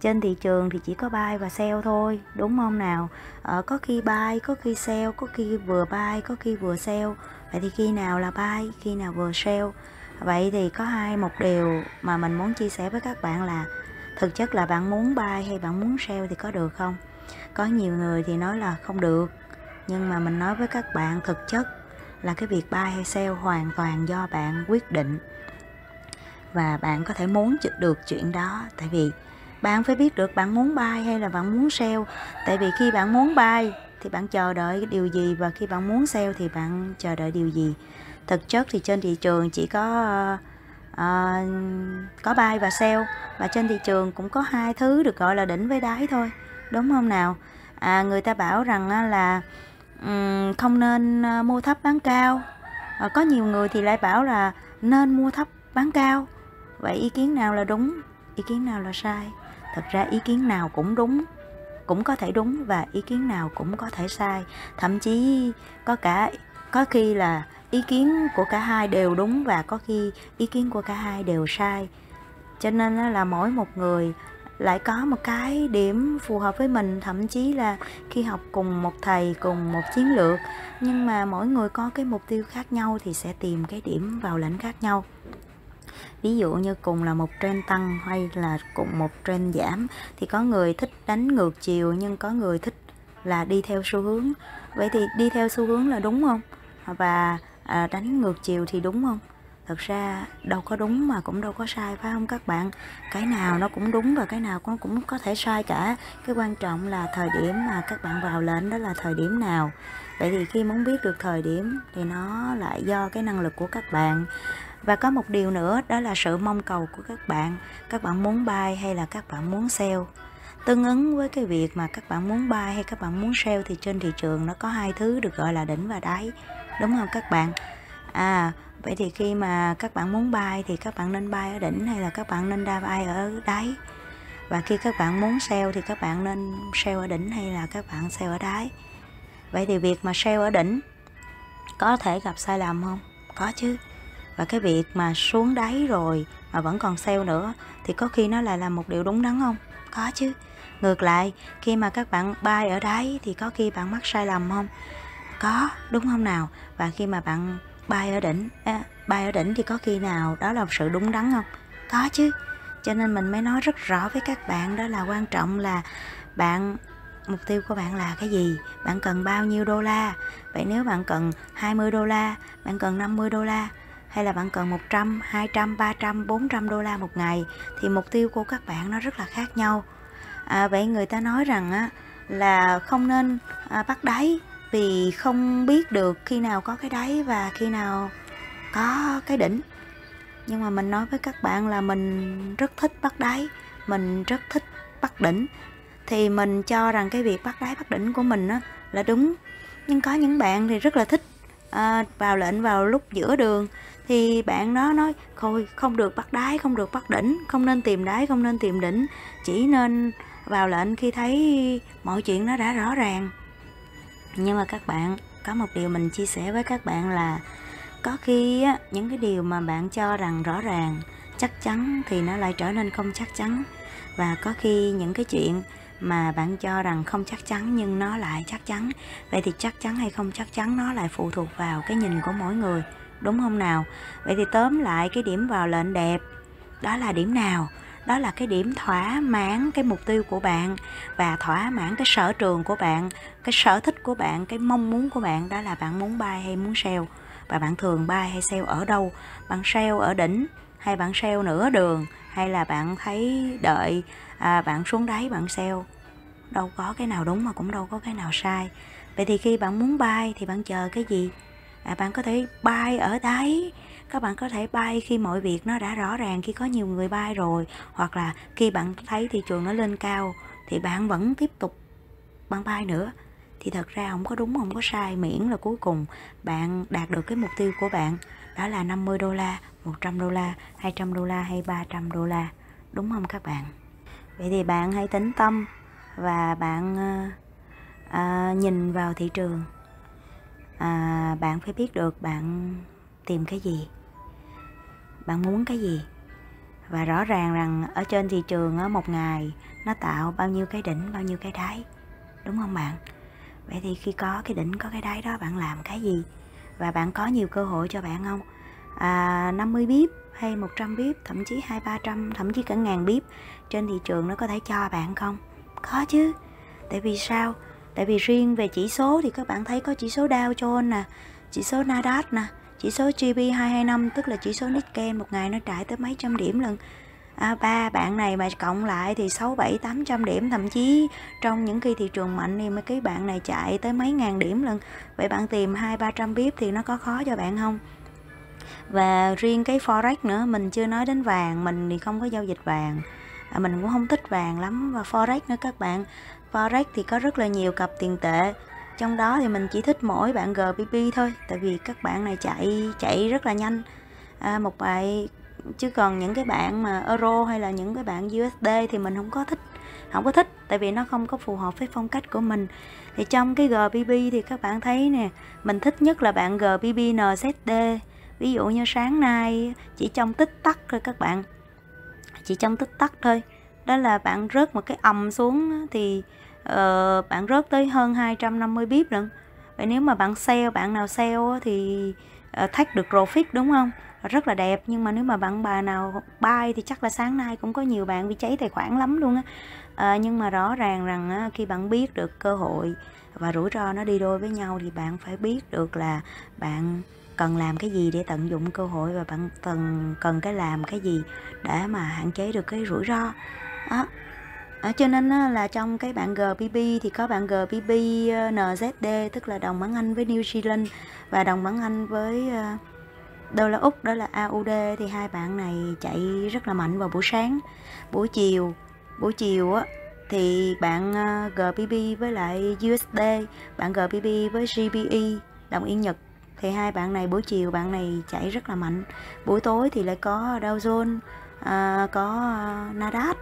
Trên thị trường thì chỉ có buy và sell thôi đúng không nào? Ờ, có khi buy có khi sell có khi vừa buy có khi vừa sell. Vậy thì khi nào là buy khi nào vừa sell? Vậy thì có hai một điều mà mình muốn chia sẻ với các bạn là thực chất là bạn muốn buy hay bạn muốn sell thì có được không? Có nhiều người thì nói là không được nhưng mà mình nói với các bạn thực chất là cái việc buy hay sell hoàn toàn do bạn quyết định. Và bạn có thể muốn được chuyện đó tại vì bạn phải biết được bạn muốn buy hay là bạn muốn sell. Tại vì khi bạn muốn buy thì bạn chờ đợi điều gì và khi bạn muốn sell thì bạn chờ đợi điều gì. Thực chất thì trên thị trường chỉ có uh, có buy và sell và trên thị trường cũng có hai thứ được gọi là đỉnh với đáy thôi. Đúng không nào? À, người ta bảo rằng là um, không nên ờ, mua thấp bán cao. À, có nhiều người thì lại bảo là nên mua thấp bán cao. Vậy ý kiến nào là đúng ý kiến nào là sai? Thật ra ý kiến nào cũng đúng, cũng có thể đúng và ý kiến nào cũng có thể sai. Thậm chí có cả, có khi là ý kiến của cả hai đều đúng và có khi ý kiến của cả hai đều sai. Cho nên là mỗi một người lại có một cái điểm phù hợp với mình. Thậm chí là khi học cùng một thầy, cùng một chiến lược, nhưng mà mỗi người có cái mục tiêu khác nhau thì sẽ tìm cái điểm vào lãnh khác nhau ví dụ như cùng là một trend tăng hay là cùng một trend giảm thì có người thích đánh ngược chiều nhưng có người thích là đi theo xu hướng. Vậy thì đi theo xu hướng là đúng không? Và à, đánh ngược chiều thì đúng không? Thật ra đâu có đúng mà cũng đâu có sai, phải không các bạn? Cái nào nó cũng đúng và cái nào cũng cũng có thể sai cả. Cái quan trọng là thời điểm mà các bạn vào lệnh đó là thời điểm nào. Vậy thì khi muốn biết được thời điểm thì nó lại do cái năng lực của các bạn. Và có một điều nữa, đó là sự mong cầu của các bạn. Các bạn muốn bay hay là các bạn muốn sell tương ứng với cái việc mà các bạn muốn buy hay các bạn muốn sell thì trên thị trường nó có hai thứ được gọi là đỉnh và đáy. Đúng không các bạn? À vậy thì khi mà các bạn muốn bay thì các bạn nên bay ở đỉnh hay là các bạn nên đa bay ở đáy? Và khi các bạn muốn sell thì các bạn nên sell ở đỉnh hay là các bạn sell ở đáy? Vậy thì việc mà sell ở đỉnh có thể gặp sai lầm không? Có chứ. Và cái việc mà xuống đáy rồi mà vẫn còn sale nữa thì có khi nó lại là một điều đúng đắn không? Có chứ. Ngược lại, khi mà các bạn bay ở đáy thì có khi bạn mắc sai lầm không? Có, đúng không nào? Và khi mà bạn bay ở đỉnh à, bay ở đỉnh thì có khi nào đó là một sự đúng đắn không? Có chứ. Cho nên mình mới nói rất rõ với các bạn đó là quan trọng là bạn mục tiêu của bạn là cái gì? Bạn cần bao nhiêu đô la? Vậy nếu bạn cần 20 đô la bạn cần 50 đô la hay là bạn cần 100, 200, 300, 400 đô la một ngày thì mục tiêu của các bạn nó rất là khác nhau. À, vậy người ta nói rằng á, là không nên à, bắt đáy vì không biết được khi nào có cái đáy và khi nào có cái đỉnh. Nhưng mà mình nói với các bạn là mình rất thích bắt đáy, mình rất thích bắt đỉnh. Thì mình cho rằng cái việc bắt đáy bắt đỉnh của mình á, là đúng. Nhưng có những bạn thì rất là thích à, vào lệnh vào lúc giữa đường thì bạn đó nói thôi không được bắt đáy không được bắt đỉnh không nên tìm đáy không nên tìm đỉnh chỉ nên vào lệnh khi thấy mọi chuyện nó đã rõ ràng nhưng mà các bạn có một điều mình chia sẻ với các bạn là có khi á, những cái điều mà bạn cho rằng rõ ràng chắc chắn thì nó lại trở nên không chắc chắn. Và có khi những cái chuyện mà bạn cho rằng không chắc chắn nhưng nó lại chắc chắn. Vậy thì chắc chắn hay không chắc chắn nó lại phụ thuộc vào cái nhìn của mỗi người đúng không nào? Vậy thì tóm lại cái điểm vào lệnh đẹp đó là điểm nào? Đó là cái điểm thỏa mãn cái mục tiêu của bạn và thỏa mãn cái sở trường của bạn cái sở thích của bạn cái mong muốn của bạn. Đó là bạn muốn bay hay muốn sell. Và bạn thường bay hay sell ở đâu? Bạn sell ở đỉnh hay bạn sell nửa đường? Hay là bạn thấy đợi à, bạn xuống đáy bạn sell? Đâu có cái nào đúng mà cũng đâu có cái nào sai. Vậy thì khi bạn muốn bay thì bạn chờ cái gì? À, bạn có thể bay ở đáy các bạn có thể bay khi mọi việc nó đã rõ ràng khi có nhiều người bay rồi hoặc là khi bạn thấy thị trường nó lên cao thì bạn vẫn tiếp tục bạn bay nữa. Thì thật ra không có đúng không có sai miễn là cuối cùng bạn đạt được cái mục tiêu của bạn đó là 50 đô la 100 đô la 200 đô la hay 300 đô la đúng không các bạn? Vậy thì bạn hãy tính tâm và bạn à, nhìn vào thị trường. À, bạn phải biết được bạn tìm cái gì bạn muốn cái gì? Và rõ ràng rằng ở trên thị trường ở một ngày nó tạo bao nhiêu cái đỉnh bao nhiêu cái đáy. Đúng không bạn? Vậy thì khi có cái đỉnh có cái đáy đó bạn làm cái gì? Và bạn có nhiều cơ hội cho bạn không? À, 50 bip hay 100 bip thậm chí hai ba trăm thậm chí cả ngàn bip trên thị trường nó có thể cho bạn không? Có chứ. Tại vì sao? Tại vì riêng về chỉ số thì các bạn thấy có chỉ số Dow Jones nè chỉ số Nasdaq nè chỉ số GB225 tức là chỉ số Nikkei một ngày nó trải tới mấy trăm điểm lần. À, ba bạn này mà cộng lại thì sáu bảy tám trăm điểm thậm chí trong những khi thị trường mạnh thì mấy cái bạn này chạy tới mấy ngàn điểm lần. Vậy bạn tìm hai ba trăm thì nó có khó cho bạn không? Và riêng cái forex nữa mình chưa nói đến vàng mình thì không có giao dịch vàng. À, mình cũng không thích vàng lắm. Và forex nữa các bạn forex thì có rất là nhiều cặp tiền tệ trong đó thì mình chỉ thích mỗi bạn GBP thôi tại vì các bạn này chạy chạy rất là nhanh. À, một bài chứ còn những cái bạn mà euro hay là những cái bạn USD thì mình không có thích không có thích tại vì nó không có phù hợp với phong cách của mình. Thì trong cái GBP thì các bạn thấy nè mình thích nhất là bạn GBP NZD ví dụ như sáng nay chỉ trong tích tắc thôi các bạn. Chỉ trong tích tắc thôi. Đó là bạn rớt một cái ầm xuống thì uh, bạn rớt tới hơn 250 bip lận. Vậy nếu mà bạn sale bạn nào sale thì ờ, uh, thách được profit đúng không? Rất là đẹp nhưng mà nếu mà bạn bà nào buy thì chắc là sáng nay cũng có nhiều bạn bị cháy tài khoản lắm luôn á. À, nhưng mà rõ ràng rằng á, khi bạn biết được cơ hội và rủi ro nó đi đôi với nhau thì bạn phải biết được là bạn cần làm cái gì để tận dụng cơ hội và bạn cần cần cái làm cái gì để mà hạn chế được cái rủi ro. Đó À, cho nên là trong cái bạn GBP thì có bạn GBP ờ, NZD tức là đồng bảng Anh với New Zealand và đồng bảng Anh với ờ, đô la Úc đó là AUD thì hai bạn này chạy rất là mạnh vào buổi sáng buổi chiều buổi chiều á thì bạn GBP với lại USD bạn GBP với GBE đồng yên Nhật. Thì hai bạn này buổi chiều bạn này chạy rất là mạnh buổi tối thì lại có Dow Jones à, có uh, Nasdaq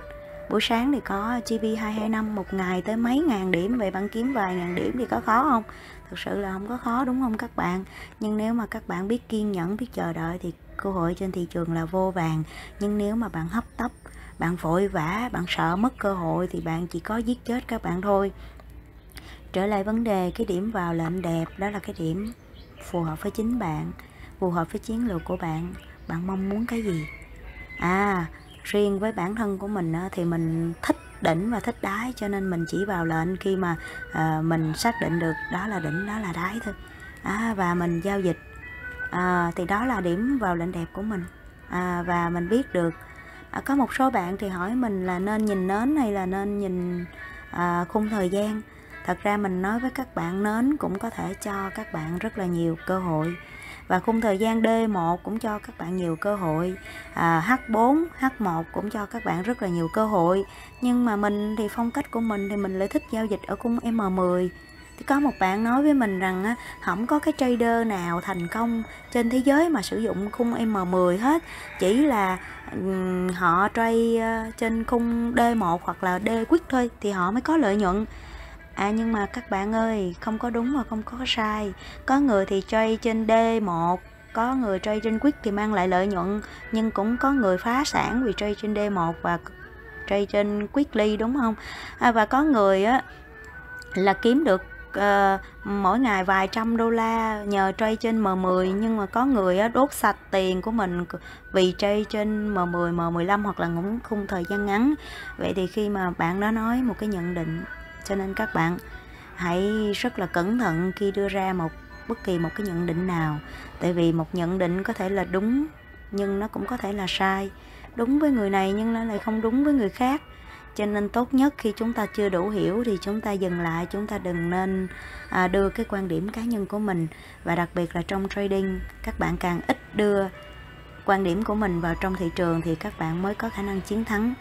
buổi sáng thì có GB225 một ngày tới mấy ngàn điểm vậy bạn kiếm, vài ngàn điểm thì có khó không? Thực sự là không có khó, đúng không các bạn? Nhưng nếu mà các bạn biết kiên nhẫn, biết chờ đợi thì cơ hội trên thị trường là vô vàng. Nhưng nếu mà bạn hấp tấp, bạn vội vã, bạn sợ mất cơ hội thì bạn chỉ có giết chết các bạn thôi. Trở lại vấn đề, cái điểm vào lệnh đẹp, đó là cái điểm phù hợp với chính bạn, phù hợp với chiến lược của bạn. Bạn mong muốn cái gì? À riêng với bản thân của mình thì mình thích đỉnh và thích đáy cho nên mình chỉ vào lệnh khi mà à, mình xác định được đó là đỉnh đó là đáy thôi. À, và mình giao dịch à, thì đó là điểm vào lệnh đẹp của mình. À, và mình biết được à, có một số bạn thì hỏi mình là nên nhìn nến hay là nên nhìn à, khung thời gian. Thật ra mình nói với các bạn nến cũng có thể cho các bạn rất là nhiều cơ hội và khung thời gian D1 cũng cho các bạn nhiều cơ hội. À, H4 H1 cũng cho các bạn rất là nhiều cơ hội. Nhưng mà mình thì phong cách của mình thì mình lại thích giao dịch ở khung M10 thì có một bạn nói với mình rằng á, không có cái trader nào thành công trên thế giới mà sử dụng khung M10 hết. Chỉ là um, họ trade uh, trên khung D1 hoặc là D quick thôi thì họ mới có lợi nhuận. À nhưng mà các bạn ơi, không có đúng và không có sai. Có người thì trade trên D1, có người trade trên Quick thì mang lại lợi nhuận, nhưng cũng có người phá sản vì trade trên D1 và trade trên Quickly đúng không? À, và có người á là kiếm được uh, mỗi ngày vài trăm đô la nhờ trade trên M10 nhưng mà có người á, đốt sạch tiền của mình vì trade trên M10, M15 hoặc là ngủ khung thời gian ngắn. Vậy thì khi mà bạn đó nói một cái nhận định cho nên các bạn hãy rất là cẩn thận khi đưa ra một bất kỳ một cái nhận định nào. Tại vì một nhận định có thể là đúng nhưng nó cũng có thể là sai. Đúng với người này nhưng nó lại không đúng với người khác. Cho nên tốt nhất khi chúng ta chưa đủ hiểu thì chúng ta dừng lại chúng ta đừng nên à, đưa cái quan điểm cá nhân của mình. Và đặc biệt là trong trading các bạn càng ít đưa quan điểm của mình vào trong thị trường thì các bạn mới có khả năng chiến thắng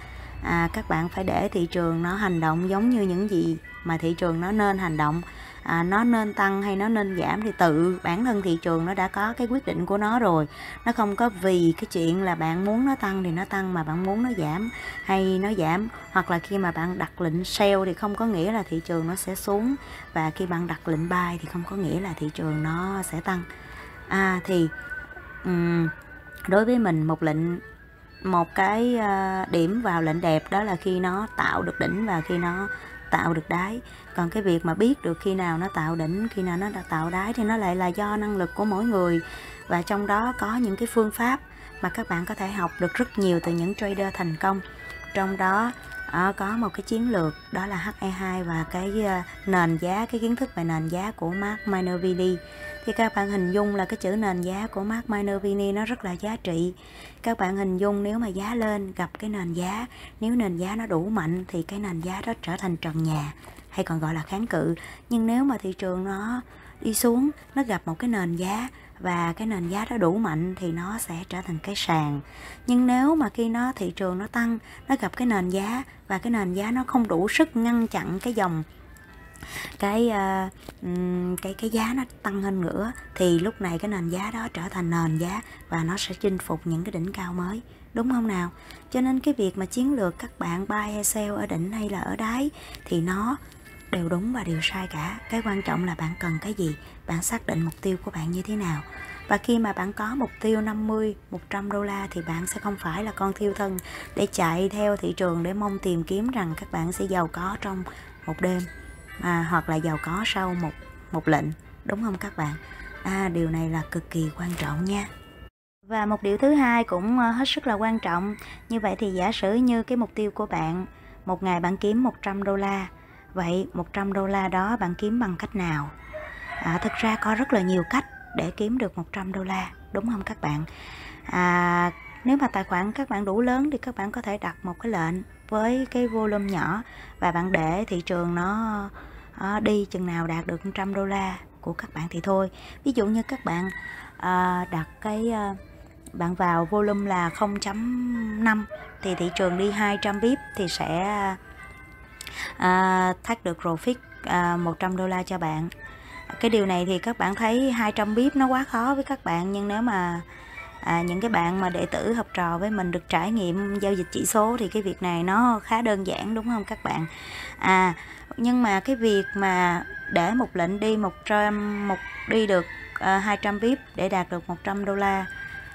à, các bạn phải để thị trường nó hành động giống như những gì mà thị trường nó nên hành động. À, nó nên tăng hay nó nên giảm thì tự bản thân thị trường nó đã có cái quyết định của nó rồi. Nó không có vì cái chuyện là bạn muốn nó tăng thì nó tăng mà bạn muốn nó giảm hay nó giảm. Hoặc là khi mà bạn đặt lệnh sell thì không có nghĩa là thị trường nó sẽ xuống và khi bạn đặt lệnh buy thì không có nghĩa là thị trường nó sẽ tăng. À thì um, đối với mình một lệnh một cái ờ, điểm vào lệnh đẹp đó là khi nó tạo được đỉnh và khi nó tạo được đáy. Còn cái việc mà biết được khi nào nó tạo đỉnh, khi nào nó đã tạo đáy thì nó lại là do năng lực của mỗi người. Và trong đó có những cái phương pháp mà các bạn có thể học được rất nhiều từ những trader thành công. Trong đó ờ, có một cái chiến lược đó là HE2 và cái ờ, nền giá, cái kiến thức về nền giá của Mark Minervini thì các bạn hình dung là cái chữ nền giá của Mark Minervini nó rất là giá trị. Các bạn hình dung nếu mà giá lên gặp cái nền giá, nếu nền giá nó đủ mạnh thì cái nền giá đó trở thành trần nhà, hay còn gọi là kháng cự. Nhưng nếu mà thị trường nó đi xuống, nó gặp một cái nền giá và cái nền giá đó đủ mạnh thì nó sẽ trở thành cái sàn. Nhưng nếu mà khi nó, thị trường nó tăng, nó gặp cái nền giá và cái nền giá nó không đủ sức ngăn chặn cái dòng cái uh, cái cái giá nó tăng hơn nữa thì lúc này cái nền giá đó trở thành nền giá và nó sẽ chinh phục những cái đỉnh cao mới đúng không nào? Cho nên cái việc mà chiến lược các bạn buy hay sell ở đỉnh hay là ở đáy thì nó đều đúng và đều sai cả. Cái quan trọng là bạn cần cái gì bạn xác định mục tiêu của bạn như thế nào. Và khi mà bạn có mục tiêu 50, 100 đô la thì bạn sẽ không phải là con thiêu thân để chạy theo thị trường để mong tìm kiếm rằng các bạn sẽ giàu có trong một đêm à, hoặc là giàu có sau một một lệnh đúng không các bạn? À, điều này là cực kỳ quan trọng nha. Và một điều thứ hai cũng ờ, hết sức là quan trọng. Như vậy thì giả sử như cái mục tiêu của bạn một ngày bạn kiếm 100 đô la vậy 100 đô la đó bạn kiếm bằng cách nào? À, thực ra có rất là nhiều cách để kiếm được 100 đô la đúng không các bạn? À, nếu mà tài khoản các bạn đủ lớn thì các bạn có thể đặt một cái lệnh với cái volume nhỏ. Và bạn để thị trường nó ờ, đi chừng nào đạt được 100 đô la của các bạn thì thôi. Ví dụ như các bạn ờ, đặt cái ờ, bạn vào volume là 0.5 thì thị trường đi 200 pip thì sẽ à, thắt được profit à, 100 đô la cho bạn. Cái điều này thì các bạn thấy 200 pip nó quá khó với các bạn nhưng nếu mà à, những cái bạn mà đệ tử học trò với mình được trải nghiệm giao dịch chỉ số thì cái việc này nó khá đơn giản đúng không các bạn? À nhưng mà cái việc mà để một lệnh đi 100 một đi được uh, 200 bip để đạt được 100 đô la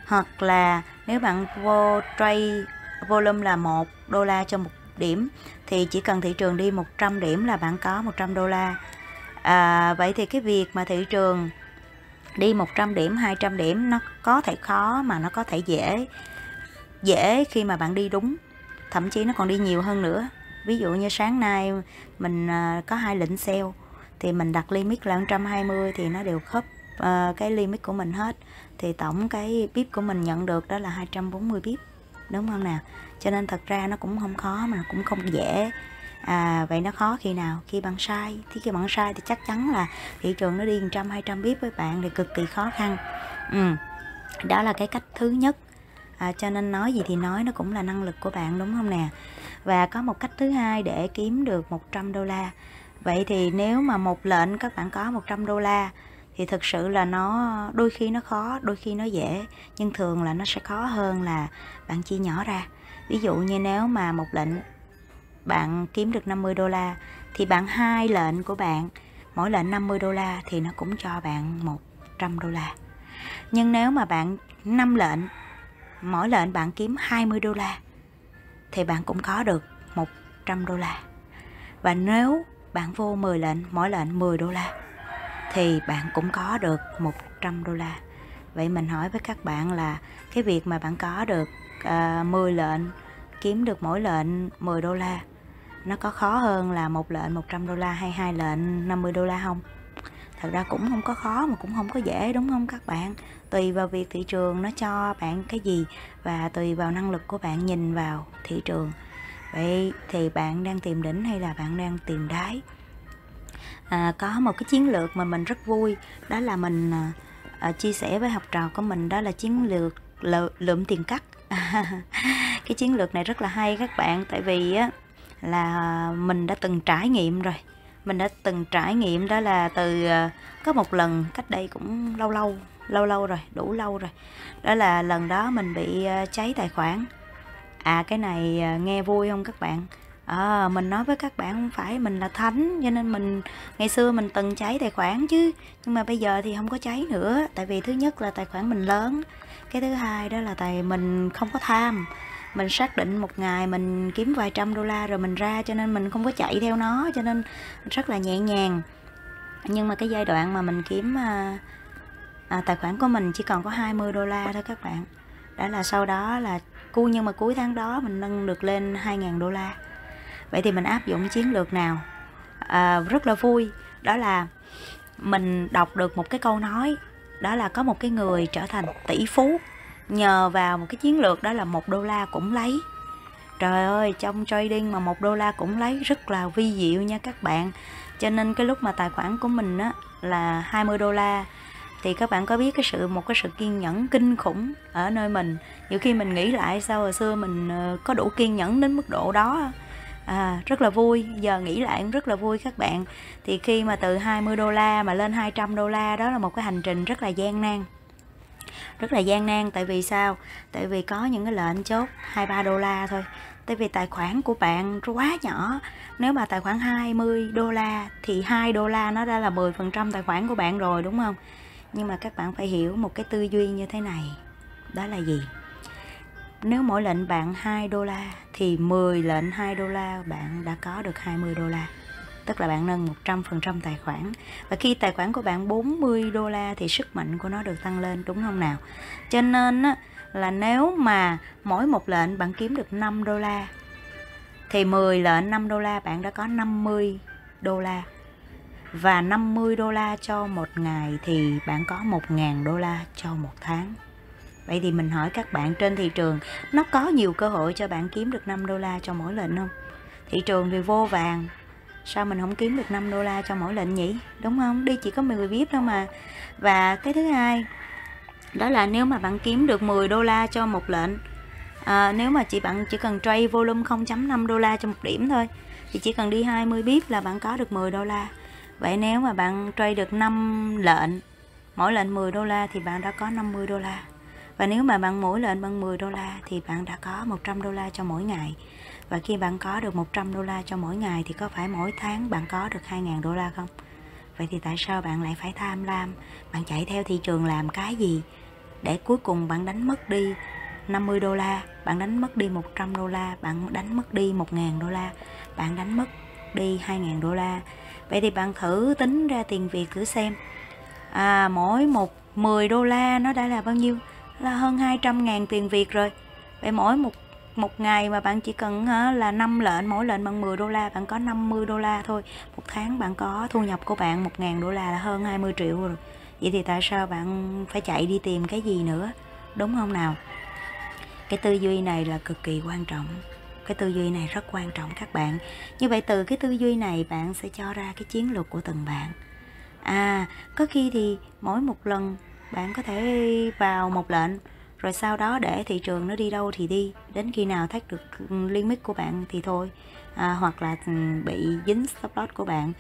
hoặc là nếu bạn vô trade volume là 1 đô la cho một điểm thì chỉ cần thị trường đi 100 điểm là bạn có 100 đô la. À, vậy thì cái việc mà thị trường đi 100 điểm 200 điểm nó có thể khó mà nó có thể dễ dễ khi mà bạn đi đúng. Thậm chí nó còn đi nhiều hơn nữa. Ví dụ như sáng nay mình à, có hai lệnh sale thì mình đặt limit là 120 thì nó đều khớp uh, cái limit của mình hết. Thì tổng cái pip của mình nhận được đó là 240 pip đúng không nào? Cho nên thật ra nó cũng không khó mà cũng không dễ à, vậy nó khó khi nào? Khi bạn sai. Thì khi bạn sai thì chắc chắn là thị trường nó đi 100 200 bip với bạn thì cực kỳ khó khăn. Ừ. đó là cái cách thứ nhất. À, cho nên nói gì thì nói nó cũng là năng lực của bạn đúng không nè? Và có một cách thứ hai để kiếm được 100 đô la. Vậy thì nếu mà một lệnh các bạn có 100 đô la thì thực sự là nó đôi khi nó khó đôi khi nó dễ. Nhưng thường là nó sẽ khó hơn là bạn chia nhỏ ra. Ví dụ như nếu mà một lệnh bạn kiếm được 50 đô la thì bạn hai lệnh của bạn mỗi lệnh 50 đô la thì nó cũng cho bạn 100 đô la. Nhưng nếu mà bạn 5 lệnh mỗi lệnh bạn kiếm 20 đô la thì bạn cũng có được 100 đô la. Và nếu bạn vô 10 lệnh mỗi lệnh 10 đô la thì bạn cũng có được 100 đô la. Vậy mình hỏi với các bạn là cái việc mà bạn có được ờ, uh, 10 lệnh kiếm được mỗi lệnh 10 đô la nó có khó hơn là một lệnh 100 đô la hay hai lệnh 50 đô la không? Thật ra cũng không có khó mà cũng không có dễ đúng không các bạn? Tùy vào việc thị trường nó cho bạn cái gì và tùy vào năng lực của bạn nhìn vào thị trường. Vậy thì bạn đang tìm đỉnh hay là bạn đang tìm đáy? À, có một cái chiến lược mà mình rất vui đó là mình à, à chia sẻ với học trò của mình đó là chiến lược lượm tiền cắt. Cái chiến lược này rất là hay các bạn tại vì á là à, mình đã từng trải nghiệm rồi. Mình đã từng trải nghiệm đó là từ à, có một lần cách đây cũng lâu lâu lâu lâu rồi đủ lâu rồi. Đó là lần đó mình bị à, cháy tài khoản. À cái này nghe vui không các bạn? À, mình nói với các bạn không phải mình là thánh cho nên mình ngày xưa mình từng cháy tài khoản chứ. Nhưng mà bây giờ thì không có cháy nữa tại vì thứ nhất là tài khoản mình lớn cái thứ hai đó là tài mình không có tham mình xác định một ngày mình kiếm vài trăm đô la rồi mình ra cho nên mình không có chạy theo nó cho nên rất là nhẹ nhàng. Nhưng mà cái giai đoạn mà mình kiếm à, à, tài khoản của mình chỉ còn có 20 đô la thôi các bạn. Đó là sau đó là cu nhưng mà cuối tháng đó mình nâng được lên 2.000 đô la. Vậy thì mình áp dụng chiến lược nào? À, rất là vui. Đó là mình đọc được một cái câu nói đó là có một cái người trở thành tỷ phú nhờ vào một cái chiến lược đó là một đô la cũng lấy. Trời ơi trong trading mà một đô la cũng lấy rất là vi diệu nha các bạn. Cho nên cái lúc mà tài khoản của mình á là 20 đô la thì các bạn có biết cái sự một cái sự kiên nhẫn kinh khủng ở nơi mình. Nhiều khi mình nghĩ lại sao hồi xưa mình ờ, có đủ kiên nhẫn đến mức độ đó. À, rất là vui giờ nghĩ lại cũng rất là vui các bạn. Thì khi mà từ 20 đô la mà lên 200 đô la đó là một cái hành trình rất là gian nan rất là gian nan, tại vì sao? Tại vì có những cái lệnh chốt 23 đô la thôi. Tại vì tài khoản của bạn quá nhỏ. Nếu mà tài khoản 20 đô la thì 2 đô la nó đã là 10% tài khoản của bạn rồi, đúng không? Nhưng mà các bạn phải hiểu một cái tư duy như thế này. Đó là gì? Nếu mỗi lệnh bạn 2 đô la thì 10 lệnh 2 đô la bạn đã có được 20 đô la tức là bạn nâng 100% tài khoản. Và khi tài khoản của bạn 40 đô la thì sức mạnh của nó được tăng lên đúng không nào? Cho nên á, là nếu mà mỗi một lệnh bạn kiếm được 5 đô la thì 10 lệnh 5 đô la bạn đã có 50 đô la. Và 50 đô la cho một ngày thì bạn có 1.000 đô la cho một tháng. Vậy thì mình hỏi các bạn trên thị trường nó có nhiều cơ hội cho bạn kiếm được 5 đô la cho mỗi lệnh không? Thị trường thì vô vàng. Sao mình không kiếm được 5 đô la cho mỗi lệnh nhỉ? Đúng không? Đi chỉ có 10 VIP thôi mà Và cái thứ hai Đó là nếu mà bạn kiếm được 10 đô la cho một lệnh à, Nếu mà chỉ bạn chỉ cần trade volume 0.5 đô la cho một điểm thôi Thì chỉ cần đi 20 VIP là bạn có được 10 đô la Vậy nếu mà bạn trade được 5 lệnh Mỗi lệnh 10 đô la thì bạn đã có 50 đô la và nếu mà bạn mỗi lệnh bằng 10 đô la thì bạn đã có 100 đô la cho mỗi ngày. Và khi bạn có được 100 đô la cho mỗi ngày thì có phải mỗi tháng bạn có được 2.000 đô la không? Vậy thì tại sao bạn lại phải tham lam? Bạn chạy theo thị trường làm cái gì? Để cuối cùng bạn đánh mất đi 50 đô la, bạn đánh mất đi 100 đô la, bạn đánh mất đi 1.000 đô la, bạn đánh mất đi 2.000 đô la. Vậy thì bạn thử tính ra tiền Việt thử xem. À, mỗi một 10 đô la nó đã là bao nhiêu? là hơn 200 ngàn tiền Việt rồi vậy mỗi một một ngày mà bạn chỉ cần là 5 lệnh, mỗi lệnh bằng 10 đô la, bạn có 50 đô la thôi. Một tháng bạn có thu nhập của bạn 1 ngàn đô la là hơn 20 triệu rồi. Vậy thì tại sao bạn phải chạy đi tìm cái gì nữa? Đúng không nào? Cái tư duy này là cực kỳ quan trọng. Cái tư duy này rất quan trọng các bạn. Như vậy từ cái tư duy này bạn sẽ cho ra cái chiến lược của từng bạn. À có khi thì mỗi một lần bạn có thể vào một lệnh rồi sau đó để thị trường nó đi đâu thì đi. Đến khi nào thách được limit của bạn thì thôi. À, hoặc là ừ, bị dính stop loss của bạn.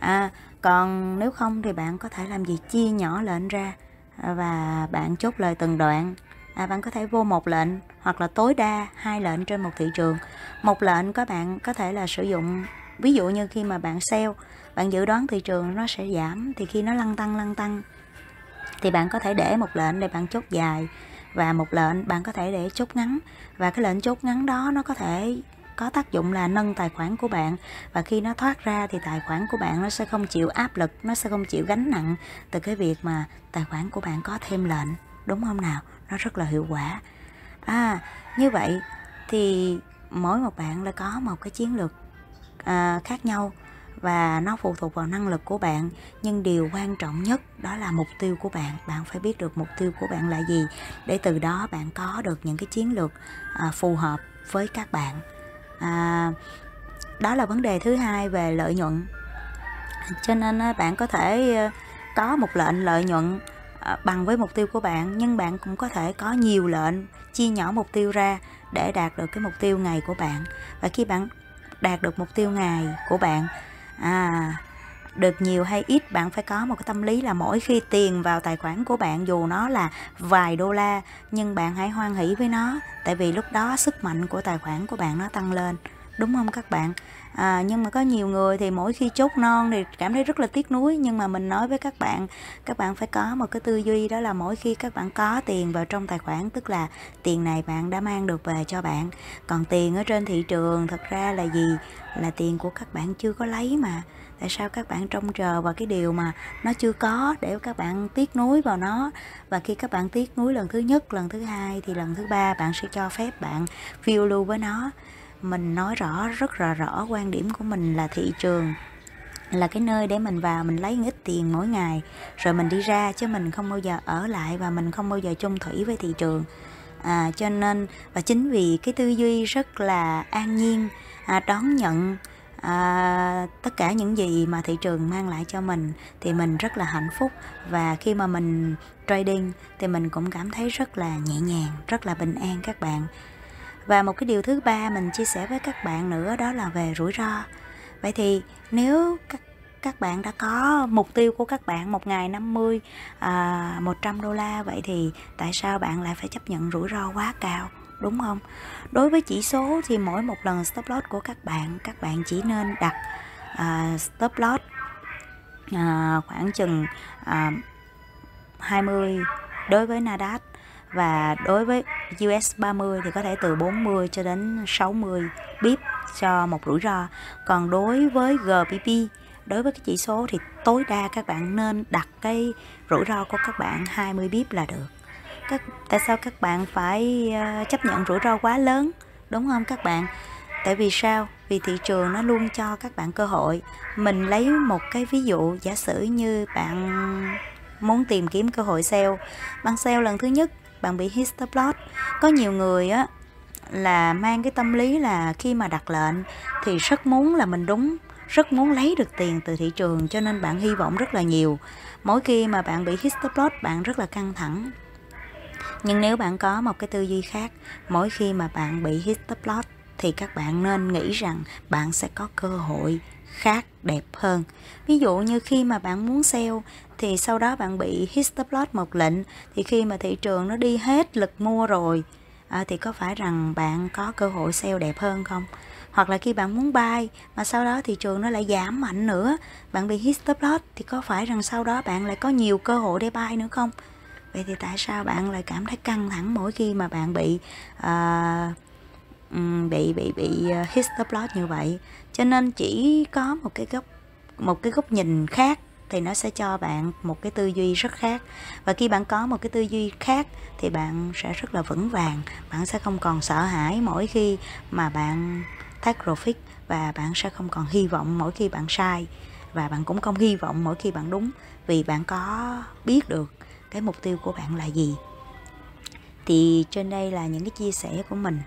À, còn nếu không thì bạn có thể làm gì? Chia nhỏ lệnh ra. À, và bạn chốt lời từng đoạn. À, bạn có thể vô một lệnh hoặc là tối đa hai lệnh trên một thị trường. Một lệnh các bạn có thể là sử dụng. Ví dụ như khi mà bạn sell bạn dự đoán thị trường nó sẽ giảm thì khi nó lăn tăng lăn tăng thì bạn có thể để một lệnh để bạn chốt dài và một lệnh bạn có thể để chốt ngắn. Và cái lệnh chốt ngắn đó nó có thể có tác dụng là nâng tài khoản của bạn. Và khi nó thoát ra thì tài khoản của bạn nó sẽ không chịu áp lực nó sẽ không chịu gánh nặng từ cái việc mà tài khoản của bạn có thêm lệnh. Đúng không nào? Nó rất là hiệu quả. À như vậy thì mỗi một bạn là có một cái chiến lược à, khác nhau và nó phụ thuộc vào năng lực của bạn. Nhưng điều quan trọng nhất đó là mục tiêu của bạn. Bạn phải biết được mục tiêu của bạn là gì để từ đó bạn có được những cái chiến lược à, phù hợp với các bạn. À, đó là vấn đề thứ hai về lợi nhuận. Cho nên bạn có thể ờ, có một lệnh lợi nhuận à, bằng với mục tiêu của bạn nhưng bạn cũng có thể có nhiều lệnh chia nhỏ mục tiêu ra để đạt được cái mục tiêu ngày của bạn. Và khi bạn đạt được mục tiêu ngày của bạn à được nhiều hay ít bạn phải có một cái tâm lý là mỗi khi tiền vào tài khoản của bạn, dù nó là vài đô la, nhưng bạn hãy hoan hỷ với nó, tại vì lúc đó sức mạnh của tài khoản của bạn nó tăng lên. Đúng không các bạn? À, nhưng mà có nhiều người thì mỗi khi chốt non thì cảm thấy rất là tiếc nuối. Nhưng mà mình nói với các bạn các bạn phải có một cái tư duy đó là mỗi khi các bạn có tiền vào trong tài khoản tức là tiền này bạn đã mang được về cho bạn. Còn tiền ở trên thị trường thật ra là gì? Là tiền của các bạn chưa có lấy mà. Tại sao các bạn trông chờ vào cái điều mà nó chưa có để các bạn tiếc nuối vào nó? Và khi các bạn tiếc nuối lần thứ nhất lần thứ hai thì lần thứ ba bạn sẽ cho phép bạn phiêu lưu với nó mình nói rõ rất là rõ quan điểm của mình là thị trường là cái nơi để mình vào mình lấy ít tiền mỗi ngày rồi mình đi ra chứ mình không bao giờ ở lại và mình không bao giờ chung thủy với thị trường. À, cho nên và chính vì cái tư duy rất là an nhiên à, đón nhận à, tất cả những gì mà thị trường mang lại cho mình thì mình rất là hạnh phúc. Và khi mà mình trading thì mình cũng cảm thấy rất là nhẹ nhàng rất là bình an các bạn và một cái điều thứ ba mình chia sẻ với các bạn nữa đó là về rủi ro. Vậy thì nếu các các bạn đã có mục tiêu của các bạn một ngày 50 à, 100 đô la vậy thì tại sao bạn lại phải chấp nhận rủi ro quá cao đúng không? Đối với chỉ số thì mỗi một lần stop loss của các bạn các bạn chỉ nên đặt à, stop loss à, khoảng chừng à, 20 đối với Nasdaq và đối với US 30 thì có thể từ 40 cho đến 60 bip cho một rủi ro. Còn đối với gpp đối với cái chỉ số thì tối đa các bạn nên đặt cái rủi ro của các bạn 20 bip là được. Các, tại sao các bạn phải ờ, chấp nhận rủi ro quá lớn? Đúng không các bạn? Tại vì sao? Vì thị trường nó luôn cho các bạn cơ hội. Mình lấy một cái ví dụ giả sử như bạn muốn tìm kiếm cơ hội sale. Bạn sale lần thứ nhất bạn bị histoplot có nhiều người á, là mang cái tâm lý là khi mà đặt lệnh thì rất muốn là mình đúng, rất muốn lấy được tiền từ thị trường, cho nên bạn hy vọng rất là nhiều. Mỗi khi mà bạn bị histoplot bạn rất là căng thẳng. Nhưng nếu bạn có một cái tư duy khác, mỗi khi mà bạn bị histoplot thì các bạn nên nghĩ rằng bạn sẽ có cơ hội khác, đẹp hơn. Ví dụ như khi mà bạn muốn sell thì sau đó bạn bị hit stop loss một lệnh. Thì khi mà thị trường nó đi hết lực mua rồi à, thì có phải rằng bạn có cơ hội sell đẹp hơn không? Hoặc là khi bạn muốn buy mà sau đó thị trường nó lại giảm mạnh nữa bạn bị hit stop loss thì có phải rằng sau đó bạn lại có nhiều cơ hội để buy nữa không? Vậy thì tại sao bạn lại cảm thấy căng thẳng mỗi khi mà bạn bị uh, bị bị bị à, hit stop loss như vậy? Cho nên chỉ có một cái góc một cái góc nhìn khác thì nó sẽ cho bạn một cái tư duy rất khác. Và khi bạn có một cái tư duy khác thì bạn sẽ rất là vững vàng bạn sẽ không còn sợ hãi mỗi khi mà bạn thác profit và bạn sẽ không còn hy vọng mỗi khi bạn sai. Và bạn cũng không hy vọng mỗi khi bạn đúng vì bạn có biết được cái mục tiêu của bạn là gì. Thì trên đây là những cái chia sẻ của mình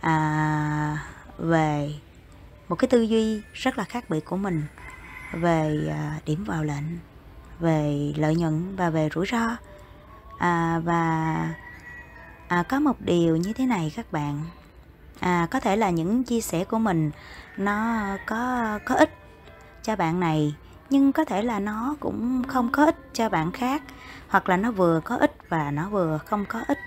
à, về một cái tư duy rất là khác biệt của mình về à, điểm vào lệnh về lợi nhuận và về rủi ro. À, và à, có một điều như thế này các bạn. À, có thể là những chia sẻ của mình nó có có ích cho bạn này nhưng có thể là nó cũng không có ích cho bạn khác hoặc là nó vừa có ích và nó vừa không có ích.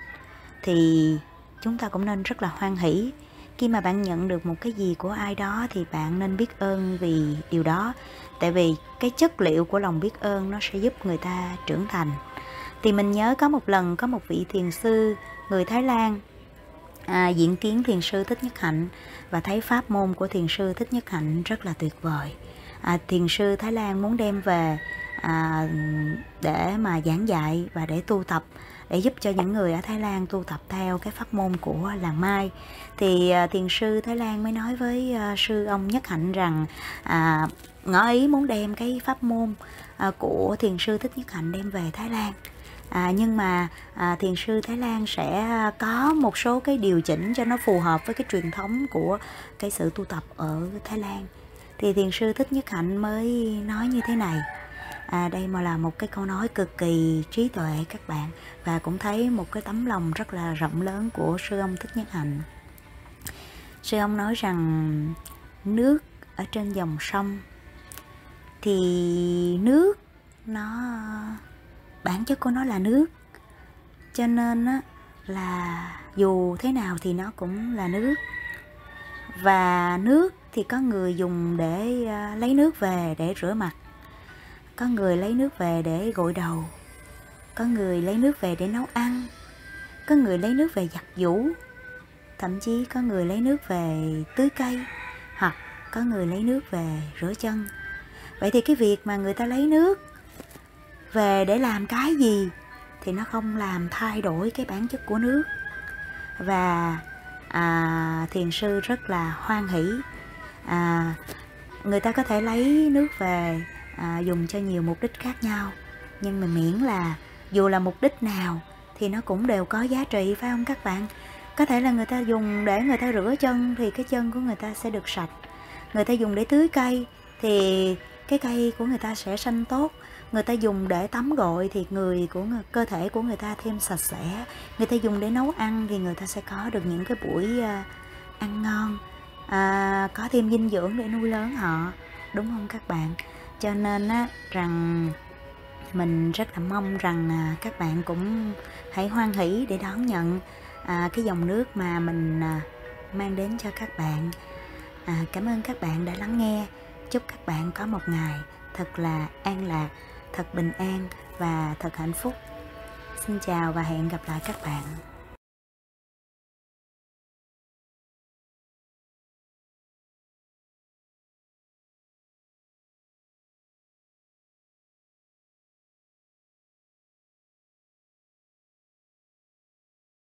Thì chúng ta cũng nên rất là hoan hỷ. Khi mà bạn nhận được một cái gì của ai đó thì bạn nên biết ơn vì điều đó tại vì cái chất liệu của lòng biết ơn nó sẽ giúp người ta trưởng thành. Thì mình nhớ có một lần có một vị thiền sư người thái lan à, diễn kiến thiền sư thích nhất hạnh và thấy pháp môn của thiền sư thích nhất hạnh rất là tuyệt vời. À, thiền sư thái lan muốn đem về à, để mà giảng dạy và để tu tập để giúp cho những người ở Thái Lan tu tập theo cái pháp môn của làng Mai. Thì à, thiền sư Thái Lan mới nói với à, sư ông Nhất Hạnh rằng à, ngỏ ý muốn đem cái pháp môn à, của thiền sư Thích Nhất Hạnh đem về Thái Lan. À, nhưng mà à, thiền sư Thái Lan sẽ à, có một số cái điều chỉnh cho nó phù hợp với cái truyền thống của cái sự tu tập ở Thái Lan. Thì thiền sư Thích Nhất Hạnh mới nói như thế này. À, đây mà là một cái câu nói cực kỳ trí tuệ các bạn và cũng thấy một cái tấm lòng rất là rộng lớn của sư ông Thích Nhất Hạnh. Sư ông nói rằng nước ở trên dòng sông thì nước nó bản chất của nó là nước. Cho nên á, là dù thế nào thì nó cũng là nước. Và nước thì có người dùng để à, lấy nước về để rửa mặt. Có người lấy nước về để gội đầu. Có người lấy nước về để nấu ăn. Có người lấy nước về giặt giũ. Thậm chí có người lấy nước về tưới cây. Hoặc có người lấy nước về rửa chân vậy thì cái việc mà người ta lấy nước về để làm cái gì thì nó không làm thay đổi cái bản chất của nước. Và à, thiền sư rất là hoan hỷ. À, người ta có thể lấy nước về à, dùng cho nhiều mục đích khác nhau. Nhưng mà miễn là dù là mục đích nào thì nó cũng đều có giá trị phải không các bạn? Có thể là người ta dùng để người ta rửa chân thì cái chân của người ta sẽ được sạch. Người ta dùng để tưới cây thì cái cây của người ta sẽ xanh tốt. Người ta dùng để tắm gội thì người của người, cơ thể của người ta thêm sạch sẽ. Người ta dùng để nấu ăn thì người ta sẽ có được những cái buổi ờ, ăn ngon. À, có thêm dinh dưỡng để nuôi lớn họ. Đúng không các bạn? Cho nên á rằng mình rất là mong rằng à, các bạn cũng hãy hoan hỷ để đón nhận à, cái dòng nước mà mình à, mang đến cho các bạn. À, cảm ơn các bạn đã lắng nghe chúc các bạn có một ngày thật là an lạc, thật bình an và thật hạnh phúc. Xin chào và hẹn gặp lại các bạn.